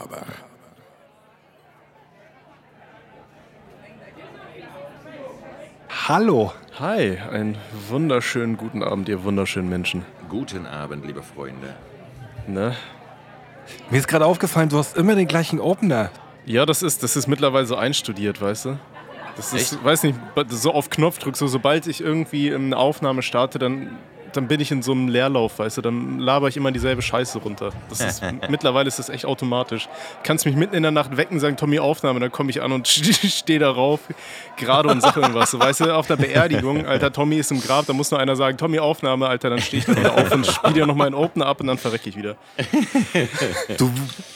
aber. Hallo. Hi, einen wunderschönen guten Abend, ihr wunderschönen Menschen. Guten Abend, liebe Freunde. Ne? Mir ist gerade aufgefallen, du hast immer den gleichen Opener. Ja, das ist, das ist mittlerweile so einstudiert, weißt du? Das ist, Echt? weiß nicht, so auf Knopfdruck, so sobald ich irgendwie eine Aufnahme starte, dann, dann bin ich in so einem Leerlauf, weißt du, dann laber ich immer dieselbe Scheiße runter. Das ist, mittlerweile ist das echt automatisch. Kannst mich mitten in der Nacht wecken, sagen, Tommy, Aufnahme, dann komme ich an und stehe darauf, gerade und sag irgendwas. So, weißt du, auf der Beerdigung, Alter, Tommy ist im Grab, da muss nur einer sagen, Tommy, Aufnahme, Alter, dann stehe ich dann wieder auf und spiele dir nochmal einen Opener ab und dann verrecke ich wieder. Du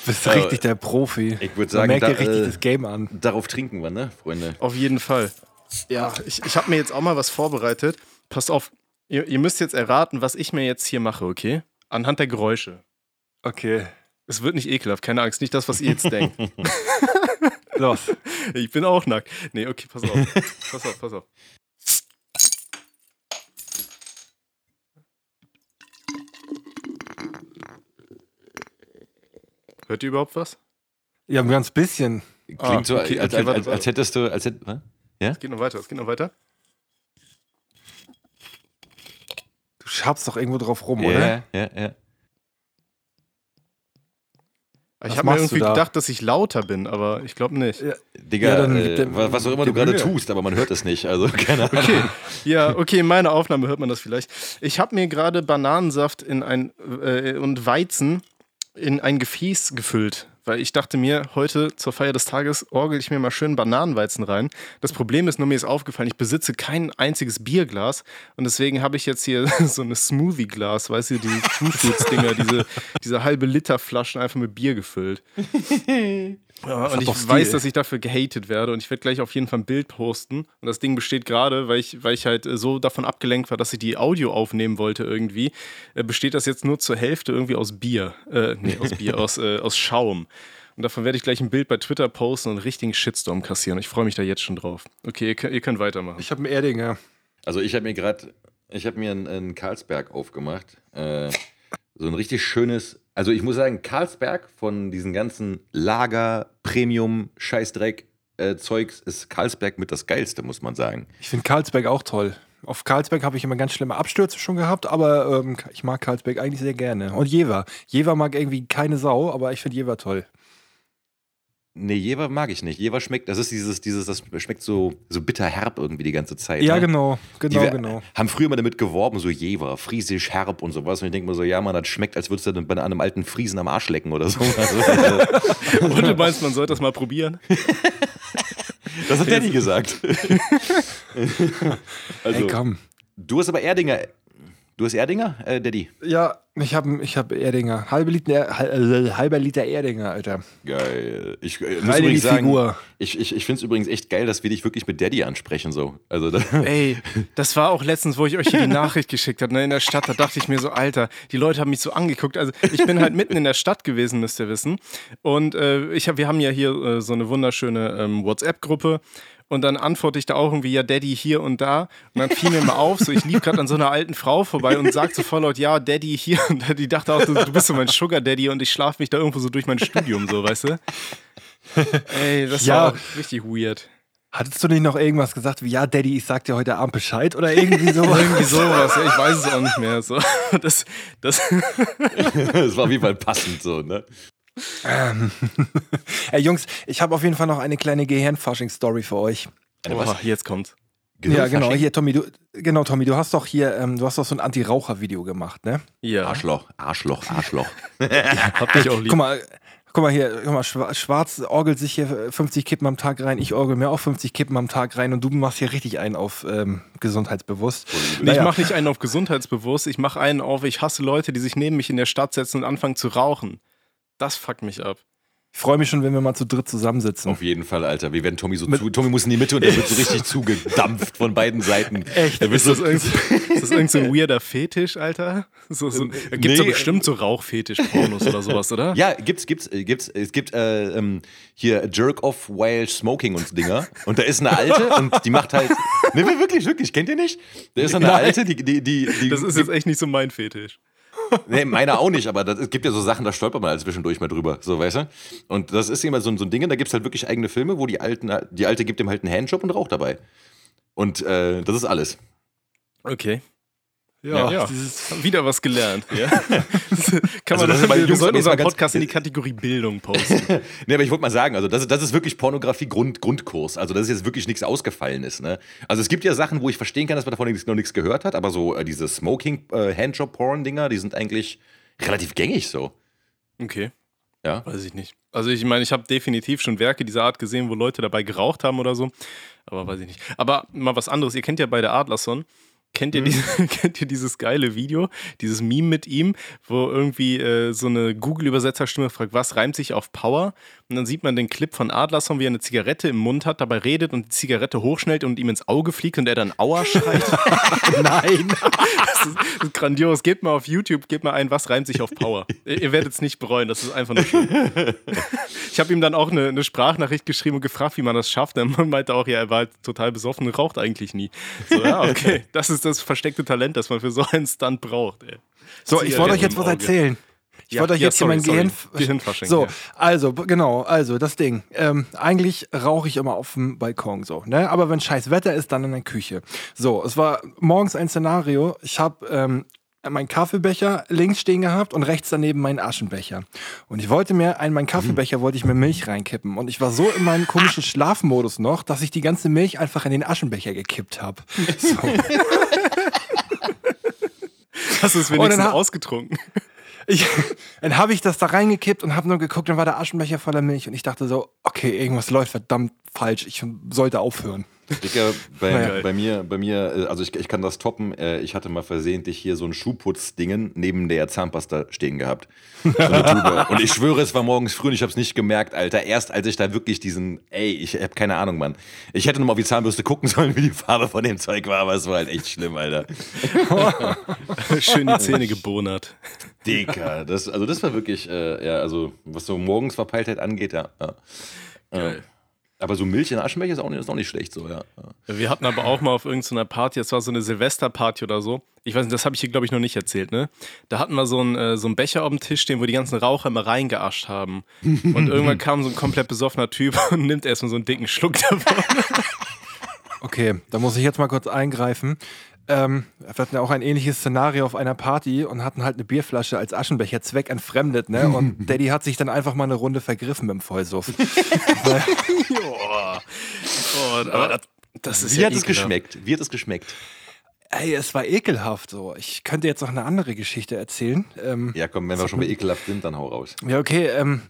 bist richtig der Profi. Ich würd Man sagen, merkt da, richtig äh, das Game an. Darauf trinken wir, ne, Freunde? Auf jeden Fall. Ja, ich, ich habe mir jetzt auch mal was vorbereitet. Passt auf, ihr, ihr müsst jetzt erraten, was ich mir jetzt hier mache, okay? Anhand der Geräusche. Okay. Es wird nicht ekelhaft, keine Angst, nicht das, was ihr jetzt denkt. Los. Ich bin auch nackt. Nee, okay, pass auf. Pass auf, pass auf. Hört ihr überhaupt was? Ja, ein ganz bisschen. Klingt Ah, so, okay, als, okay, als, warte, als, als hättest du, als hätt, was? Es geht noch weiter, es geht noch weiter. Du schabst doch irgendwo drauf rum, Ja, oder? ja, ja, ja. Ich Was habe mir irgendwie da? gedacht, dass ich lauter bin, aber ich glaube nicht. Ja. Digga, Ja, dann äh, was auch immer du gerade tust, aber man hört es nicht. Also, keine Ahnung. Okay, ja, okay, in meiner Aufnahme hört man das vielleicht. Ich habe mir gerade Bananensaft in ein äh, und Weizen in ein Gefäß gefüllt, weil ich dachte mir, heute zur Feier des Tages orgel ich mir mal schön Bananenweizen rein. Das Problem ist nur, mir ist aufgefallen, ich besitze kein einziges Bierglas und deswegen habe ich jetzt hier so eine Smoothie-Glas, weißt du, die True Fruits-Dinger, diese, diese halbe Liter Flaschen einfach mit Bier gefüllt. Ja, und ich weiß, dass ich dafür gehatet werde und ich werde gleich auf jeden Fall ein Bild posten. Und das Ding besteht gerade, weil ich, weil ich halt äh, so davon abgelenkt war, dass ich die Audio aufnehmen wollte irgendwie, äh, besteht das jetzt nur zur Hälfte irgendwie aus Bier. Äh, nee, aus Bier, aus, äh, aus Schaum. Und davon werde ich gleich ein Bild bei Twitter posten und einen richtigen Shitstorm kassieren. Ich freue mich da jetzt schon drauf. Okay, ihr, könnt- ihr könnt weitermachen. Ich habe einen Erdinger. Also ich habe mir gerade, ich habe mir einen, einen Karlsberg aufgemacht. Äh, so ein richtig schönes, also ich muss sagen, Karlsberg von diesen ganzen Lager, Premium, Scheißdreck, äh, Zeugs ist Karlsberg mit das Geilste, muss man sagen. Ich finde Karlsberg auch toll. Auf Karlsberg habe ich immer ganz schlimme Abstürze schon gehabt, aber ähm, ich mag Karlsberg eigentlich sehr gerne. Und Jever. Jever mag irgendwie keine Sau, aber ich finde Jever toll. Nee, Jever mag ich nicht. Jever schmeckt, das ist dieses, dieses, das schmeckt so, so bitterherb irgendwie die ganze Zeit. Ja, ne? genau. Genau, Die genau. Haben früher mal damit geworben, so Jever, friesisch, herb und sowas. Und ich denke mir so, ja, man, das schmeckt, als würdest du dann bei einem alten Friesen am Arsch lecken oder so. Also, äh, Und du meinst, man sollte das mal probieren? das hat Danny gesagt. also, Ey, komm. du hast aber Erdinger. Du hast Erdinger, äh, Daddy? Ja, ich habe ich hab Erdinger. Halbe Liter, äh, halber Liter Erdinger, Alter. Geil. Ich äh, muss übrigens sagen, Figur. ich, ich, ich finde es übrigens echt geil, dass wir dich wirklich mit Daddy ansprechen. So. Also, da, Ey, das war auch letztens, wo ich euch hier die Nachricht geschickt habe, ne, in der Stadt. Da dachte ich mir so, Alter, die Leute haben mich so angeguckt. Also ich bin halt mitten in der Stadt gewesen, müsst ihr wissen. Und äh, ich hab, wir haben ja hier äh, so eine wunderschöne ähm, WhatsApp-Gruppe. Und dann antworte ich da auch irgendwie, ja, Daddy hier und da. Und dann fiel mir mal auf, so ich lief gerade an so einer alten Frau vorbei und sagte so voll laut, ja, Daddy hier. Und die dachte auch, du, du bist so mein Sugar Daddy und ich schlaf mich da irgendwo so durch mein Studium, so, weißt du? Ey, das Ja. war richtig weird. Hattest du nicht noch irgendwas gesagt wie, ja, Daddy, ich sag dir heute Abend Bescheid oder irgendwie sowas? Irgendwie sowas, ja, ich weiß es auch nicht mehr. So. Das, das, das war auf jeden Fall passend so, ne? Ähm. Ey, Jungs, ich habe auf jeden Fall noch eine kleine Gehirnfasching-Story für euch. Eine was? jetzt kommt. Ja, genau. Hier, Tommy, du, genau, Tommy, du hast doch hier, ähm, du hast doch so ein Anti-Raucher-Video gemacht, ne? Ja, Arschloch, Arschloch, Arschloch. hab dich auch lieb. Guck mal, guck mal hier, guck mal, Schwa- Schwarz orgelt sich hier 50 Kippen am Tag rein, ich orgel mir auch 50 Kippen am Tag rein und du machst hier richtig einen auf ähm, gesundheitsbewusst. Nee, ich Naja. mache nicht einen auf gesundheitsbewusst, ich mache einen auf, ich hasse Leute, die sich neben mich in der Stadt setzen und anfangen zu rauchen. Das fuckt mich ab. Ich freue mich schon, wenn wir mal zu dritt zusammensitzen. Auf jeden Fall, Alter. Wir werden Tommy so zu. Tommy muss in die Mitte und der wird so richtig zugedampft von beiden Seiten. Echt? Wird Ist das, irgend, ist das irgend so ein weirder Fetisch, Alter? So, so, gibt's nee. doch bestimmt so Rauchfetisch-Pornos oder sowas, oder? ja, gibt's, gibt's, äh, gibt's. Es gibt äh, ähm, hier Jerk off while smoking und Dinger. Und da ist eine alte und die macht halt. Ne, wirklich, wirklich, kennt ihr nicht? Da ist eine Nein. alte, die, die, die, die Das ist jetzt echt nicht so mein Fetisch. Nee, meine auch nicht, aber es gibt ja so Sachen, da stolpert man halt zwischendurch mal drüber, so, weißt du? Und das ist immer so, so ein Ding, da gibt es halt wirklich eigene Filme, wo die Alten, die Alte gibt ihm halt einen Handjob und raucht dabei. Und äh, das ist alles. Okay. Ja, Ja, dieses- wieder was gelernt. Ja. Kann Also man das ist das, aber, wir Jungs, sollten unseren Podcast in die Kategorie Bildung posten. Nee, aber ich wollte mal sagen, also das, das ist wirklich Pornografie Grund, Grundkurs. Also das ist jetzt wirklich nichts Ausgefallenes. Ne? Also es gibt ja Sachen, wo ich verstehen kann, dass man davon noch nichts gehört hat, aber so äh, diese Smoking äh, die sind eigentlich relativ gängig so. Okay. Ja. Weiß ich nicht. Also ich meine, ich habe definitiv schon Werke dieser Art gesehen, wo Leute dabei geraucht haben oder so. Aber weiß ich nicht. Aber mal was anderes. Ihr kennt ja beide Adlerson. Kennt ihr, diese, kennt ihr dieses geile Video, dieses Meme mit ihm, wo irgendwie äh, so eine Google-Übersetzerstimme fragt, was reimt sich auf Power? Und dann sieht man den Clip von Adlerson, wie er eine Zigarette im Mund hat, dabei redet und die Zigarette hochschnellt und ihm ins Auge fliegt und er dann Aua schreit. Nein. Das ist, das ist grandios. Gebt mal auf YouTube, gebt mal ein, was reimt sich auf Power. Ihr, ihr werdet es nicht bereuen, das ist einfach nur schön. Ich habe ihm dann auch eine, eine Sprachnachricht geschrieben und gefragt, wie man das schafft. Er meinte auch, ja, er war halt total besoffen und raucht eigentlich nie. So, ja, okay. Das ist das versteckte Talent, das man für so einen Stunt braucht. Ey. So, ich wollte euch jetzt was Auge. erzählen. Ich Ja, wollte euch ja, jetzt hier mein sorry, Gehirn. sorry. Gehirnfasching, So, ja. also, genau, also das Ding. Ähm, eigentlich rauche ich immer auf dem Balkon so, ne? Aber wenn scheiß Wetter ist, dann in der Küche. So, es war morgens ein Szenario. Ich habe ähm, meinen Kaffeebecher links stehen gehabt und rechts daneben meinen Aschenbecher. Und ich wollte mir, in meinen Kaffeebecher wollte ich mir Milch reinkippen. Und ich war so in meinem komischen Schlafmodus noch, dass ich die ganze Milch einfach in den Aschenbecher gekippt habe. So. Hast du es wenigstens ausgetrunken? Ich, dann habe ich das da reingekippt und habe nur geguckt, dann war der Aschenbecher voller Milch und ich dachte so, okay, irgendwas läuft verdammt falsch, ich sollte aufhören. Dicker, bei, Naja. bei mir, bei mir, äh, also ich, ich kann das toppen. äh, Ich hatte mal versehentlich hier so ein Schuhputzdingen neben der Zahnpasta stehen gehabt. So und ich schwöre, es war morgens früh und ich habe es nicht gemerkt, Alter. Erst als ich da wirklich diesen, ey, ich habe keine Ahnung, Mann. Ich hätte nur mal auf die Zahnbürste gucken sollen, wie die Farbe von dem Zeug war, aber es war halt echt schlimm, Alter. Schön die Zähne gebonert. Dicker, das, also das war wirklich, äh, ja, also was so morgens Verpeiltheit angeht, ja. ja. Geil. Aber so Milch in Aschenbecher ist auch nicht, ist auch nicht schlecht, so, ja. Wir hatten aber auch mal auf irgendeiner Party, das war so eine Silvesterparty oder so. Ich weiß nicht, das habe ich hier, glaube ich, noch nicht erzählt, ne? Da hatten wir so einen, äh, so einen Becher auf dem Tisch stehen, wo die ganzen Raucher immer reingeascht haben. Und irgendwann kam so ein komplett besoffener Typ und nimmt erstmal so einen dicken Schluck davon. Okay, da muss ich jetzt mal kurz eingreifen. Ähm, wir hatten ja auch ein ähnliches Szenario auf einer Party und hatten halt eine Bierflasche als Aschenbecher zweckentfremdet, ne? Und Daddy hat sich dann einfach mal eine Runde vergriffen mit dem Vollsuff. Boah. Boah, aber das, das ist Wie ja hat es geschmeckt? Wie hat es geschmeckt? Ey, es war ekelhaft so. Ich könnte jetzt noch eine andere Geschichte erzählen. Ähm, Ja, komm, wenn wir schon bei ekelhaft sind, dann hau raus. Ja, okay. Ähm,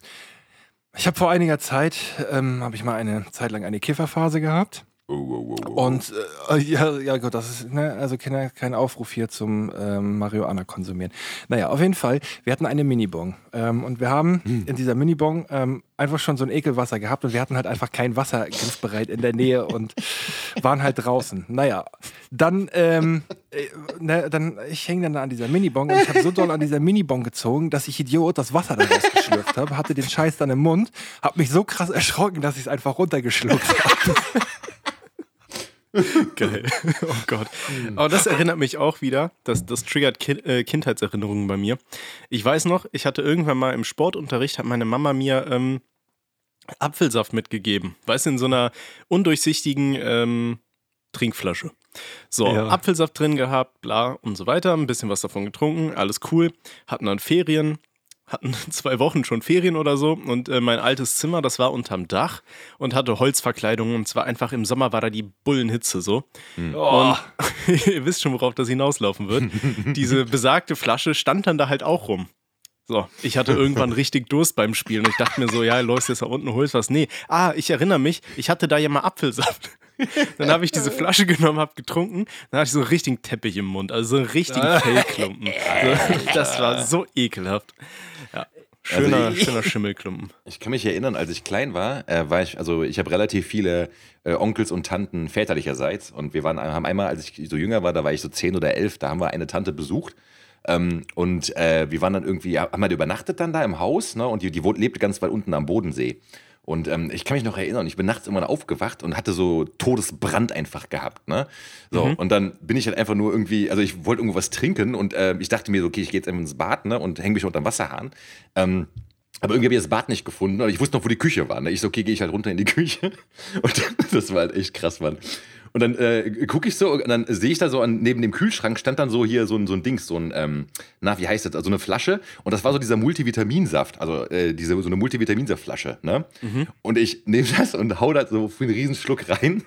ich habe vor einiger Zeit, ähm, habe ich mal eine Zeit lang eine Kifferphase gehabt. Oh, oh, oh, oh. Und äh, ja, ja gut, das ist, ne, also kein, kein Aufruf hier zum ähm, Marihuana konsumieren. Naja, auf jeden Fall, wir hatten eine Minibong. Ähm, und wir haben in dieser Minibong ähm, einfach schon so ein Ekelwasser gehabt und wir hatten halt einfach kein Wasser griffbereit in der Nähe und waren halt draußen. Naja, dann, ähm, äh, ne, dann ich hänge dann da an dieser Minibong und ich habe so doll an dieser Minibong gezogen, dass ich Idiot das Wasser daraus geschlürft habe, hatte den Scheiß dann im Mund, habe mich so krass erschrocken, dass ich es einfach runtergeschluckt habe. Geil. Oh Gott. Aber das erinnert mich auch wieder, das, das triggert kind, äh, Kindheitserinnerungen bei mir. Ich weiß noch, ich hatte irgendwann mal im Sportunterricht, hat meine Mama mir ähm, Apfelsaft mitgegeben. Weißt du, in so einer undurchsichtigen ähm, Trinkflasche. So, Ja. Apfelsaft drin gehabt, bla und so weiter, ein bisschen was davon getrunken, alles cool. Hatten dann Ferien, hatten zwei Wochen schon Ferien oder so und äh, mein altes Zimmer, das war unterm Dach und hatte Holzverkleidung und zwar einfach im Sommer war da die Bullenhitze so. Oh. Und ihr wisst schon, worauf das hinauslaufen wird. Diese besagte Flasche stand dann da halt auch rum. So, ich hatte irgendwann richtig Durst beim Spielen und ich dachte mir so, ja, läufst jetzt da unten, holst was. Nee, ah, ich erinnere mich, ich hatte da ja mal Apfelsaft. Dann habe ich diese Flasche genommen, habe getrunken, dann hatte ich so einen richtigen Teppich im Mund, also so einen richtigen Fellklumpen. So, das war so ekelhaft. Ja, schöner, Also ich- schöner Schimmelklumpen. Ich kann mich erinnern, als ich klein war, äh, war ich, also ich habe relativ viele äh, Onkels und Tanten väterlicherseits. Und wir waren, haben einmal, als ich so jünger war, da war ich so zehn oder elf, da haben wir eine Tante besucht. Ähm, und äh, wir waren dann irgendwie, haben wir übernachtet dann da im Haus, ne? Und die, die lebte ganz weit unten am Bodensee. Und ähm, ich kann mich noch erinnern, ich bin nachts immer aufgewacht und hatte so Todesbrand einfach gehabt. Ne? So, mhm. und dann bin ich halt einfach nur irgendwie, also ich wollte irgendwas trinken und äh, ich dachte mir so, okay, ich gehe jetzt einfach ins Bad ne, und hänge mich unter dem Wasserhahn. Ähm, aber irgendwie habe ich das Bad nicht gefunden. Und ich wusste noch, wo die Küche war. Ne? Ich so, okay, gehe ich halt runter in die Küche. Und das war halt echt krass, Mann. Und dann äh, gucke ich so und dann sehe ich da so an, neben dem Kühlschrank stand dann so hier so ein, so ein Dings, so ein, ähm, na, wie heißt das? Also eine Flasche. Und das war so dieser Multivitaminsaft, also äh, diese, so eine Multivitaminsaftflasche. Ne? Mhm. Und ich nehme das und hau da so für einen Riesenschluck rein.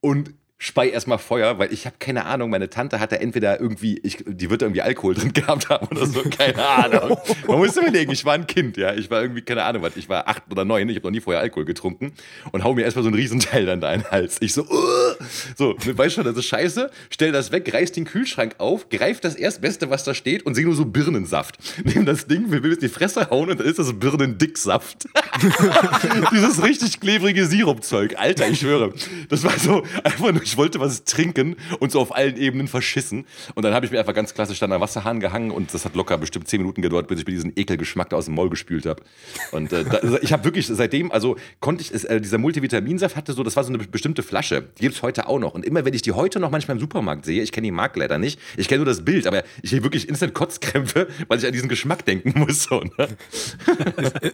Und spei erstmal Feuer, weil ich habe keine Ahnung, meine Tante hatte entweder irgendwie, ich, die wird irgendwie Alkohol drin gehabt haben oder so, keine Ahnung. Man muss überlegen, ich war ein Kind, ja, ich war irgendwie, keine Ahnung was, ich war acht oder neun, ich habe noch nie vorher Alkohol getrunken und hau mir erstmal so ein Riesenteil dann da in den Hals. Ich so, uh! so, weißt schon, das ist scheiße, stell das weg, reiß den Kühlschrank auf, greif das Erstbeste, was da steht und sehe nur so Birnensaft. Nimm das Ding, will mir die Fresse hauen und dann ist das Birnendicksaft. Dieses richtig klebrige Sirupzeug, Alter, ich schwöre. Das war so einfach nur ich wollte was trinken und so auf allen Ebenen verschissen. Und dann habe ich mir einfach ganz klassisch dann am Wasserhahn gehangen und das hat locker bestimmt zehn Minuten gedauert, bis ich mir diesen Ekelgeschmack da aus dem Maul gespült habe. Und äh, da, also ich habe wirklich seitdem, also konnte ich, äh, dieser Multivitaminsaft hatte so, das war so eine bestimmte Flasche. Die gibt es heute auch noch. Und immer wenn ich die heute noch manchmal im Supermarkt sehe, ich kenne die Marke leider nicht, ich kenne nur das Bild, aber ich habe wirklich instant Kotzkrämpfe, weil ich an diesen Geschmack denken muss. So, ne?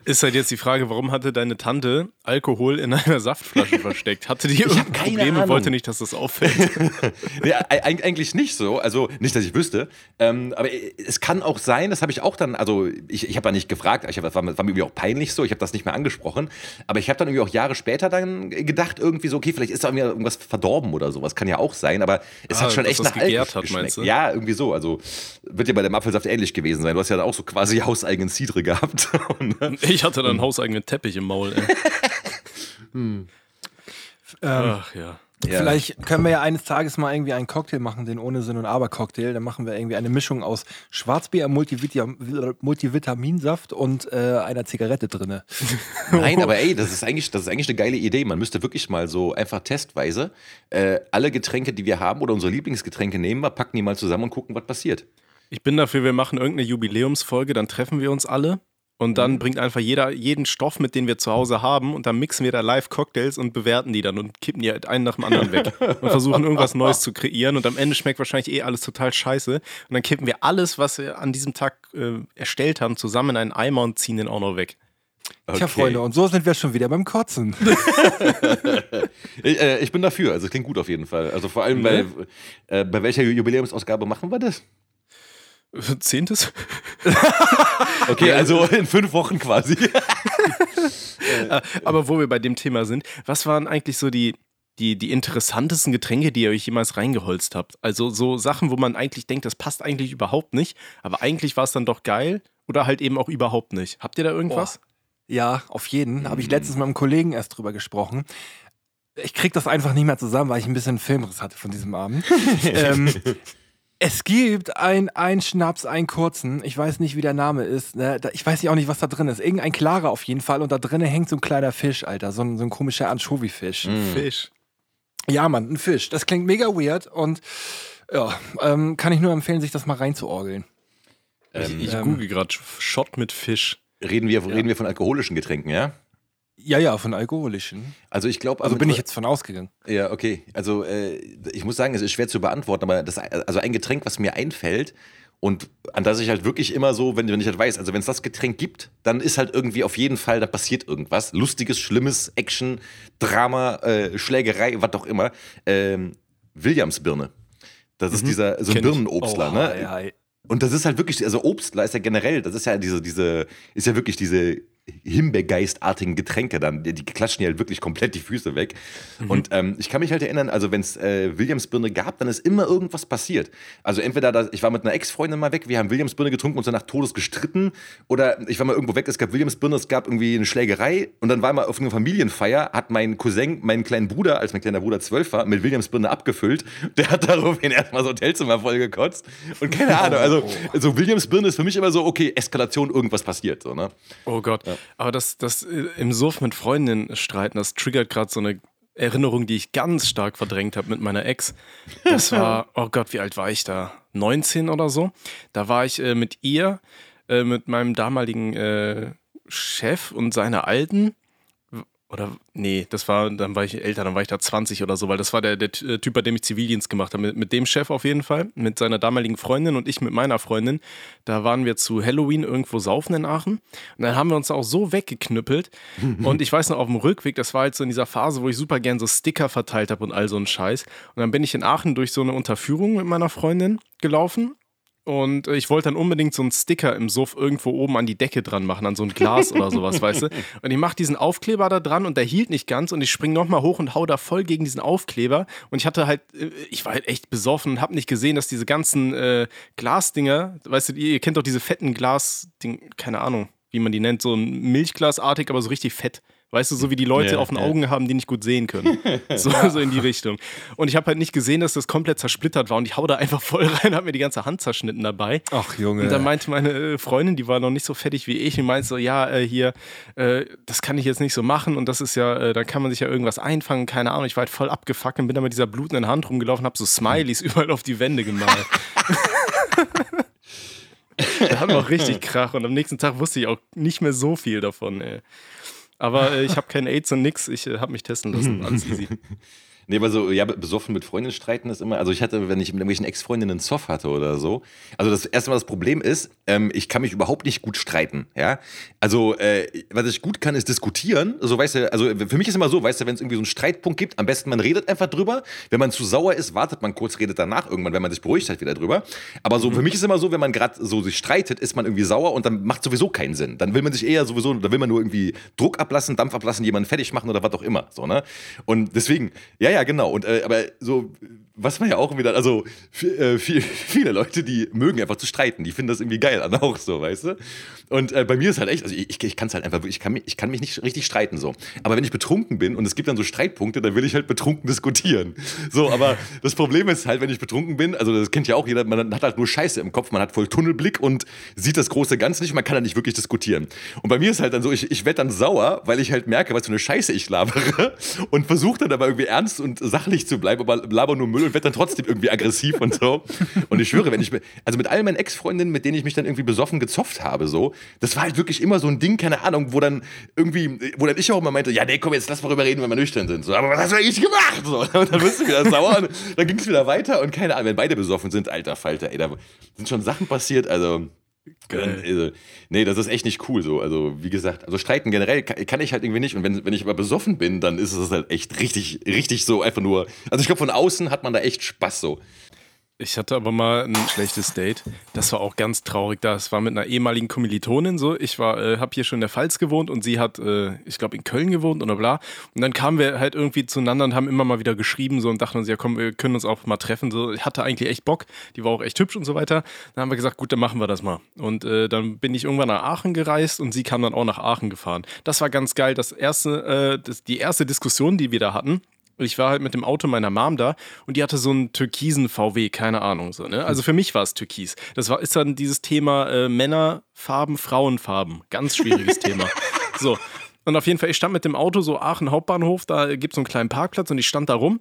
ist halt jetzt die Frage, warum hatte deine Tante Alkohol in einer Saftflasche versteckt? Hatte die irgendein Problem und wollte nicht, dass das auffällt? nee, eigentlich nicht so. Also nicht, dass ich wüsste. Ähm, aber es kann auch sein, das habe ich auch dann, also ich, ich habe ja nicht gefragt, ich hab, das war, war mir irgendwie auch peinlich so, ich habe das nicht mehr angesprochen. Aber ich habe dann irgendwie auch Jahre später dann gedacht, irgendwie so, okay, vielleicht ist da irgendwie irgendwas verdorben oder sowas. Kann ja auch sein, aber es ah, hat schon echt nach Alkohol hat, geschmeckt. Ja, irgendwie so. Also wird ja bei dem Apfelsaft ähnlich gewesen sein. Du hast ja auch so quasi hauseigenen Cidre gehabt. Ne? ich hatte dann hauseigenen Teppich im Maul. Ey. hm. Ähm, Ach ja. Ja. Vielleicht können wir ja eines Tages mal irgendwie einen Cocktail machen, den ohne Sinn und Aber Cocktail. Dann machen wir irgendwie eine Mischung aus Schwarzbier, Multivita Multivitaminsaft und äh, einer Zigarette drinne. Nein, aber ey, das ist eigentlich, das ist eigentlich eine geile Idee. Man müsste wirklich mal so einfach testweise äh, alle Getränke, die wir haben oder unsere Lieblingsgetränke nehmen, mal packen die mal zusammen und gucken, was passiert. Ich bin dafür, wir machen irgendeine Jubiläumsfolge, dann treffen wir uns alle und dann mhm. bringt einfach jeder jeden Stoff mit, den wir zu Hause haben, und dann mixen wir da live Cocktails und bewerten die dann und kippen die halt einen nach dem anderen weg und versuchen irgendwas Neues zu kreieren. Und am Ende schmeckt wahrscheinlich eh alles total scheiße. Und dann kippen wir alles, was wir an diesem Tag äh, erstellt haben, zusammen in einen Eimer und ziehen den auch noch weg. Okay. Tja, Freunde, und so sind wir schon wieder beim Kotzen. ich, äh, ich, bin dafür, also es klingt gut auf jeden Fall. Also vor allem mhm. bei, äh, bei welcher Jubiläumsausgabe machen wir das? Zehntes? okay, also in fünf Wochen quasi. Äh, aber wo wir bei dem Thema sind, was waren eigentlich so die, die, die interessantesten Getränke, die ihr euch jemals reingeholzt habt? Also so Sachen, wo man eigentlich denkt, das passt eigentlich überhaupt nicht, aber eigentlich war es dann doch geil oder halt eben auch überhaupt nicht. Habt ihr da irgendwas? Boah. Ja, auf jeden. Habe ich letztens mit einem Kollegen erst drüber gesprochen. Ich krieg das einfach nicht mehr zusammen, weil ich ein bisschen Filmriss hatte von diesem Abend. ähm, es gibt ein, Schnaps, einen kurzen, ich weiß nicht, wie der Name ist. Ne? Ich weiß auch nicht, was da drin ist. Irgendein klarer auf jeden Fall. Und da drinnen hängt so ein kleiner Fisch, Alter. So ein, so ein komischer Anchovy-Fisch. Mm. Fisch. Ja, Mann, ein Fisch. Das klingt mega weird und ja, ähm, kann ich nur empfehlen, sich das mal reinzuorgeln. Ähm, ich, ich ähm, google gerade Shot mit Fisch. Reden wir, ja. reden wir von alkoholischen Getränken, ja? Ja, ja, von alkoholischen. Also ich glaube, also bin ich jetzt von ausgegangen. Ja, okay. Also äh, ich muss sagen, es ist schwer zu beantworten, aber das, also ein Getränk, was mir einfällt und an das ich halt wirklich immer so, wenn, wenn ich halt weiß, also wenn es das Getränk gibt, dann ist halt irgendwie auf jeden Fall, da passiert irgendwas. Lustiges, Schlimmes, Action, Drama, äh, Schlägerei, was auch immer. Ähm, Williamsbirne. Das ist mhm. dieser, so ein Birnenobstler, oh, ne? Ja, und das ist halt wirklich, also Obstler ist ja generell, das ist ja diese, diese, ist ja wirklich diese Himbeergeistartigen Getränke dann. Die, die, klatschen ja halt wirklich komplett die Füße weg. Mhm. Und ähm, ich kann mich halt erinnern, also wenn es äh, Williamsbirne gab, dann ist immer irgendwas passiert. Also entweder, da, ich war mit einer Ex-Freundin mal weg, wir haben Williamsbirne getrunken und so nach Todes gestritten. Oder ich war mal irgendwo weg, es gab Williamsbirne, es gab irgendwie eine Schlägerei. Und dann war mal auf einer Familienfeier, hat mein Cousin meinen kleinen Bruder, als mein kleiner Bruder zwölf war, mit Williamsbirne abgefüllt. Der hat daraufhin erstmal das Hotelzimmer voll gekotzt. Und keine Ahnung, also so Williamsbirne ist für mich immer so, okay, Eskalation, irgendwas passiert. So, ne? Oh Gott. Ja. Aber das, das äh, im Suff mit Freundinnen streiten, das triggert gerade so eine Erinnerung, die ich ganz stark verdrängt habe mit meiner Ex. Das war, oh Gott, wie alt war ich da? 19 oder so. Da war ich äh, mit ihr, äh, mit meinem damaligen äh, Chef und seiner Alten, oder nee, das war, dann war ich älter, dann war ich da 20 oder so, weil das war der, der äh, Typ, bei dem ich Zivildienst gemacht habe. Mit, mit dem Chef auf jeden Fall, mit seiner damaligen Freundin und ich mit meiner Freundin. Da waren wir zu Halloween irgendwo saufen in Aachen. Und dann haben wir uns auch so weggeknüppelt. und ich weiß noch, auf dem Rückweg, das war halt so in dieser Phase, wo ich super gern so Sticker verteilt habe und all so ein Scheiß. Und dann bin ich in Aachen durch so eine Unterführung mit meiner Freundin gelaufen und äh, ich wollte dann unbedingt so einen Sticker im Suff irgendwo oben an die Decke dran machen, an so ein Glas oder sowas, weißt du? Und ich mache diesen Aufkleber da dran und der hielt nicht ganz und ich spring nochmal hoch und hau da voll gegen diesen Aufkleber. Und ich hatte halt, äh, ich war halt echt besoffen und habe nicht gesehen, dass diese ganzen äh, Glasdinger, weißt du, ihr kennt doch diese fetten Glasding, keine Ahnung, wie man die nennt, so ein Milchglasartig, aber so richtig fett. Weißt du, so wie die Leute Ja, auf den ja. Augen haben, die nicht gut sehen können. So, so in die Richtung. Und ich habe halt nicht gesehen, dass das komplett zersplittert war und ich hau da einfach voll rein, habe mir die ganze Hand zerschnitten dabei. Ach, Junge. Und dann meinte meine äh, Freundin, die war noch nicht so fertig wie ich, und meinte so, ja, äh, hier, äh, das kann ich jetzt nicht so machen und das ist ja, äh, da kann man sich ja irgendwas einfangen, keine Ahnung. Ich war halt voll abgefuckt und bin dann mit dieser blutenden Hand rumgelaufen, habe so Smileys überall auf die Wände gemalt. da hatten wir auch richtig Krach und am nächsten Tag wusste ich auch nicht mehr so viel davon, ey. Aber äh, ich habe kein AIDS und nix, ich äh, habe mich testen lassen, alles easy. Nee, aber so, ja, besoffen mit Freundinnen streiten ist immer, also ich hatte, wenn ich mit irgendwelchen Ex-Freundinnen einen Zoff hatte oder so, also das erste Mal das Problem ist, ähm, ich kann mich überhaupt nicht gut streiten, ja. Also, äh, was ich gut kann, ist diskutieren, so, weißt du, also für mich ist immer so, weißt du, wenn es irgendwie so einen Streitpunkt gibt, am besten man redet einfach drüber, wenn man zu sauer ist, wartet man kurz, redet danach irgendwann, wenn man sich beruhigt hat, wieder drüber, aber so, für mich ist immer so, wenn man gerade so sich streitet, ist man irgendwie sauer und dann macht sowieso keinen Sinn, dann will man sich eher sowieso, da will man nur irgendwie Druck ablassen, Dampf ablassen, jemanden fertig machen oder was auch immer, so, ne, und deswegen, ja, ja, genau, und, äh, aber so, was man ja auch wieder, also f- äh, viel, viele Leute, die mögen einfach zu streiten, die finden das irgendwie geil an auch so, weißt du? Und äh, bei mir ist halt echt, also ich, ich kann es halt einfach, ich kann, mich, ich kann mich nicht richtig streiten so. Aber wenn ich betrunken bin und es gibt dann so Streitpunkte, dann will ich halt betrunken diskutieren. So, aber das Problem ist halt, wenn ich betrunken bin, also das kennt ja auch jeder, man hat halt nur Scheiße im Kopf, man hat voll Tunnelblick und sieht das große Ganze nicht, man kann dann nicht wirklich diskutieren. Und bei mir ist halt dann so, ich, ich werde dann sauer, weil ich halt merke, was für eine Scheiße ich labere und versuche dann aber irgendwie ernst und sachlich zu bleiben, aber laber nur Müll und werde dann trotzdem irgendwie aggressiv und so. Und ich schwöre, wenn ich, also mit all meinen Ex-Freundinnen, mit denen ich mich dann irgendwie besoffen gezofft habe, so, das war halt wirklich immer so ein Ding, keine Ahnung, wo dann irgendwie, wo dann ich auch immer meinte, ja, nee, komm, jetzt lass mal drüber reden, wenn wir nüchtern sind. So, aber was hast du eigentlich gemacht? So, und dann bist du wieder sauer und dann ging es wieder weiter und keine Ahnung, wenn beide besoffen sind, alter Falter, ey, da sind schon Sachen passiert, also. Also, nee, das ist echt nicht cool so. Also, wie gesagt, also streiten generell kann, kann ich halt irgendwie nicht. Und wenn, wenn ich aber besoffen bin, dann ist es halt echt richtig, richtig so einfach nur. Also, ich glaube, von außen hat man da echt Spaß so. Ich hatte aber mal ein schlechtes Date. Das war auch ganz traurig. Das war mit einer ehemaligen Kommilitonin so. Ich äh, habe hier schon in der Pfalz gewohnt und sie hat, äh, ich glaube, in Köln gewohnt oder bla. Und dann kamen wir halt irgendwie zueinander und haben immer mal wieder geschrieben so und dachten uns, ja komm, wir können uns auch mal treffen. So, ich hatte eigentlich echt Bock. Die war auch echt hübsch und so weiter. Dann haben wir gesagt, gut, dann machen wir das mal. Und äh, dann bin ich irgendwann nach Aachen gereist und sie kam dann auch nach Aachen gefahren. Das war ganz geil. Das erste, äh, das, die erste Diskussion, die wir da hatten, ich war halt mit dem Auto meiner Mom da und die hatte so einen türkisen VW, keine Ahnung so, ne? Also für mich war es türkis. Das war ist dann dieses Thema äh, Männerfarben, Frauenfarben, ganz schwieriges Thema. So. Und auf jeden Fall, ich stand mit dem Auto so Aachen Hauptbahnhof, da gibt es so einen kleinen Parkplatz und ich stand da rum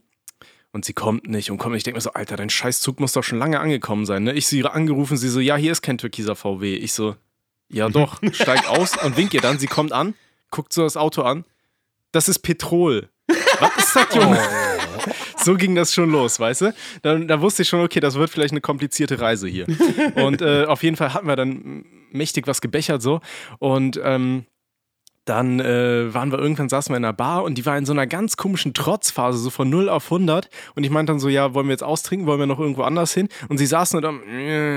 und sie kommt nicht und kommt nicht. Ich denke mir so, Alter, dein Scheißzug muss doch schon lange angekommen sein, ne? Ich sie angerufen, sie so, ja, hier ist kein türkiser VW. Ich so, ja doch, steig aus und wink ihr dann, sie kommt an, guckt so das Auto an. Das ist Petrol. Was ist das, Junge? So ging das schon los, weißt du? Dann, da wusste ich schon, okay, das wird vielleicht eine komplizierte Reise hier. Und äh, auf jeden Fall hatten wir dann mächtig was gebechert so. Und ähm, dann äh, waren wir irgendwann, saßen wir in einer Bar und die war in so einer ganz komischen Trotzphase, so von 0 auf 100. Und ich meinte dann so, ja, wollen wir jetzt austrinken, wollen wir noch irgendwo anders hin? Und sie saß nur da,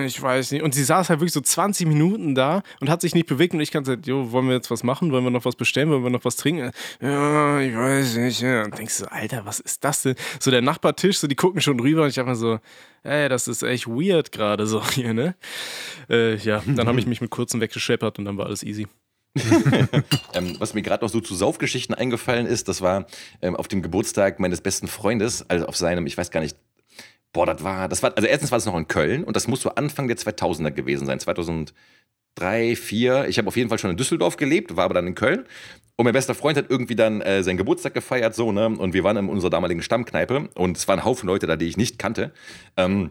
ich weiß nicht. Und sie saß halt wirklich so 20 Minuten da und hat sich nicht bewegt. Und ich kann gesagt, jo, wollen wir jetzt was machen? Wollen wir noch was bestellen? Wollen wir noch was trinken? Ja, ich weiß nicht. Ja. Und denkst du so, Alter, was ist das denn? So der Nachbartisch, so die gucken schon rüber und ich dachte mir so, ey, das ist echt weird gerade so hier, ne? Äh, ja, dann habe ich mich mit kurzem weggescheppert und dann war alles easy. Ähm, was mir gerade noch so zu Saufgeschichten eingefallen ist, das war ähm, auf dem Geburtstag meines besten Freundes, also auf seinem, ich weiß gar nicht, boah, das war, das war, also erstens war es noch in Köln und das muss so Anfang der 2000er gewesen sein, 2003, 2004. Ich habe auf jeden Fall schon in Düsseldorf gelebt, war aber dann in Köln. Und mein bester Freund hat irgendwie dann äh, seinen Geburtstag gefeiert, so, ne? Und wir waren in unserer damaligen Stammkneipe und es waren Haufen Leute da, die ich nicht kannte. Ähm,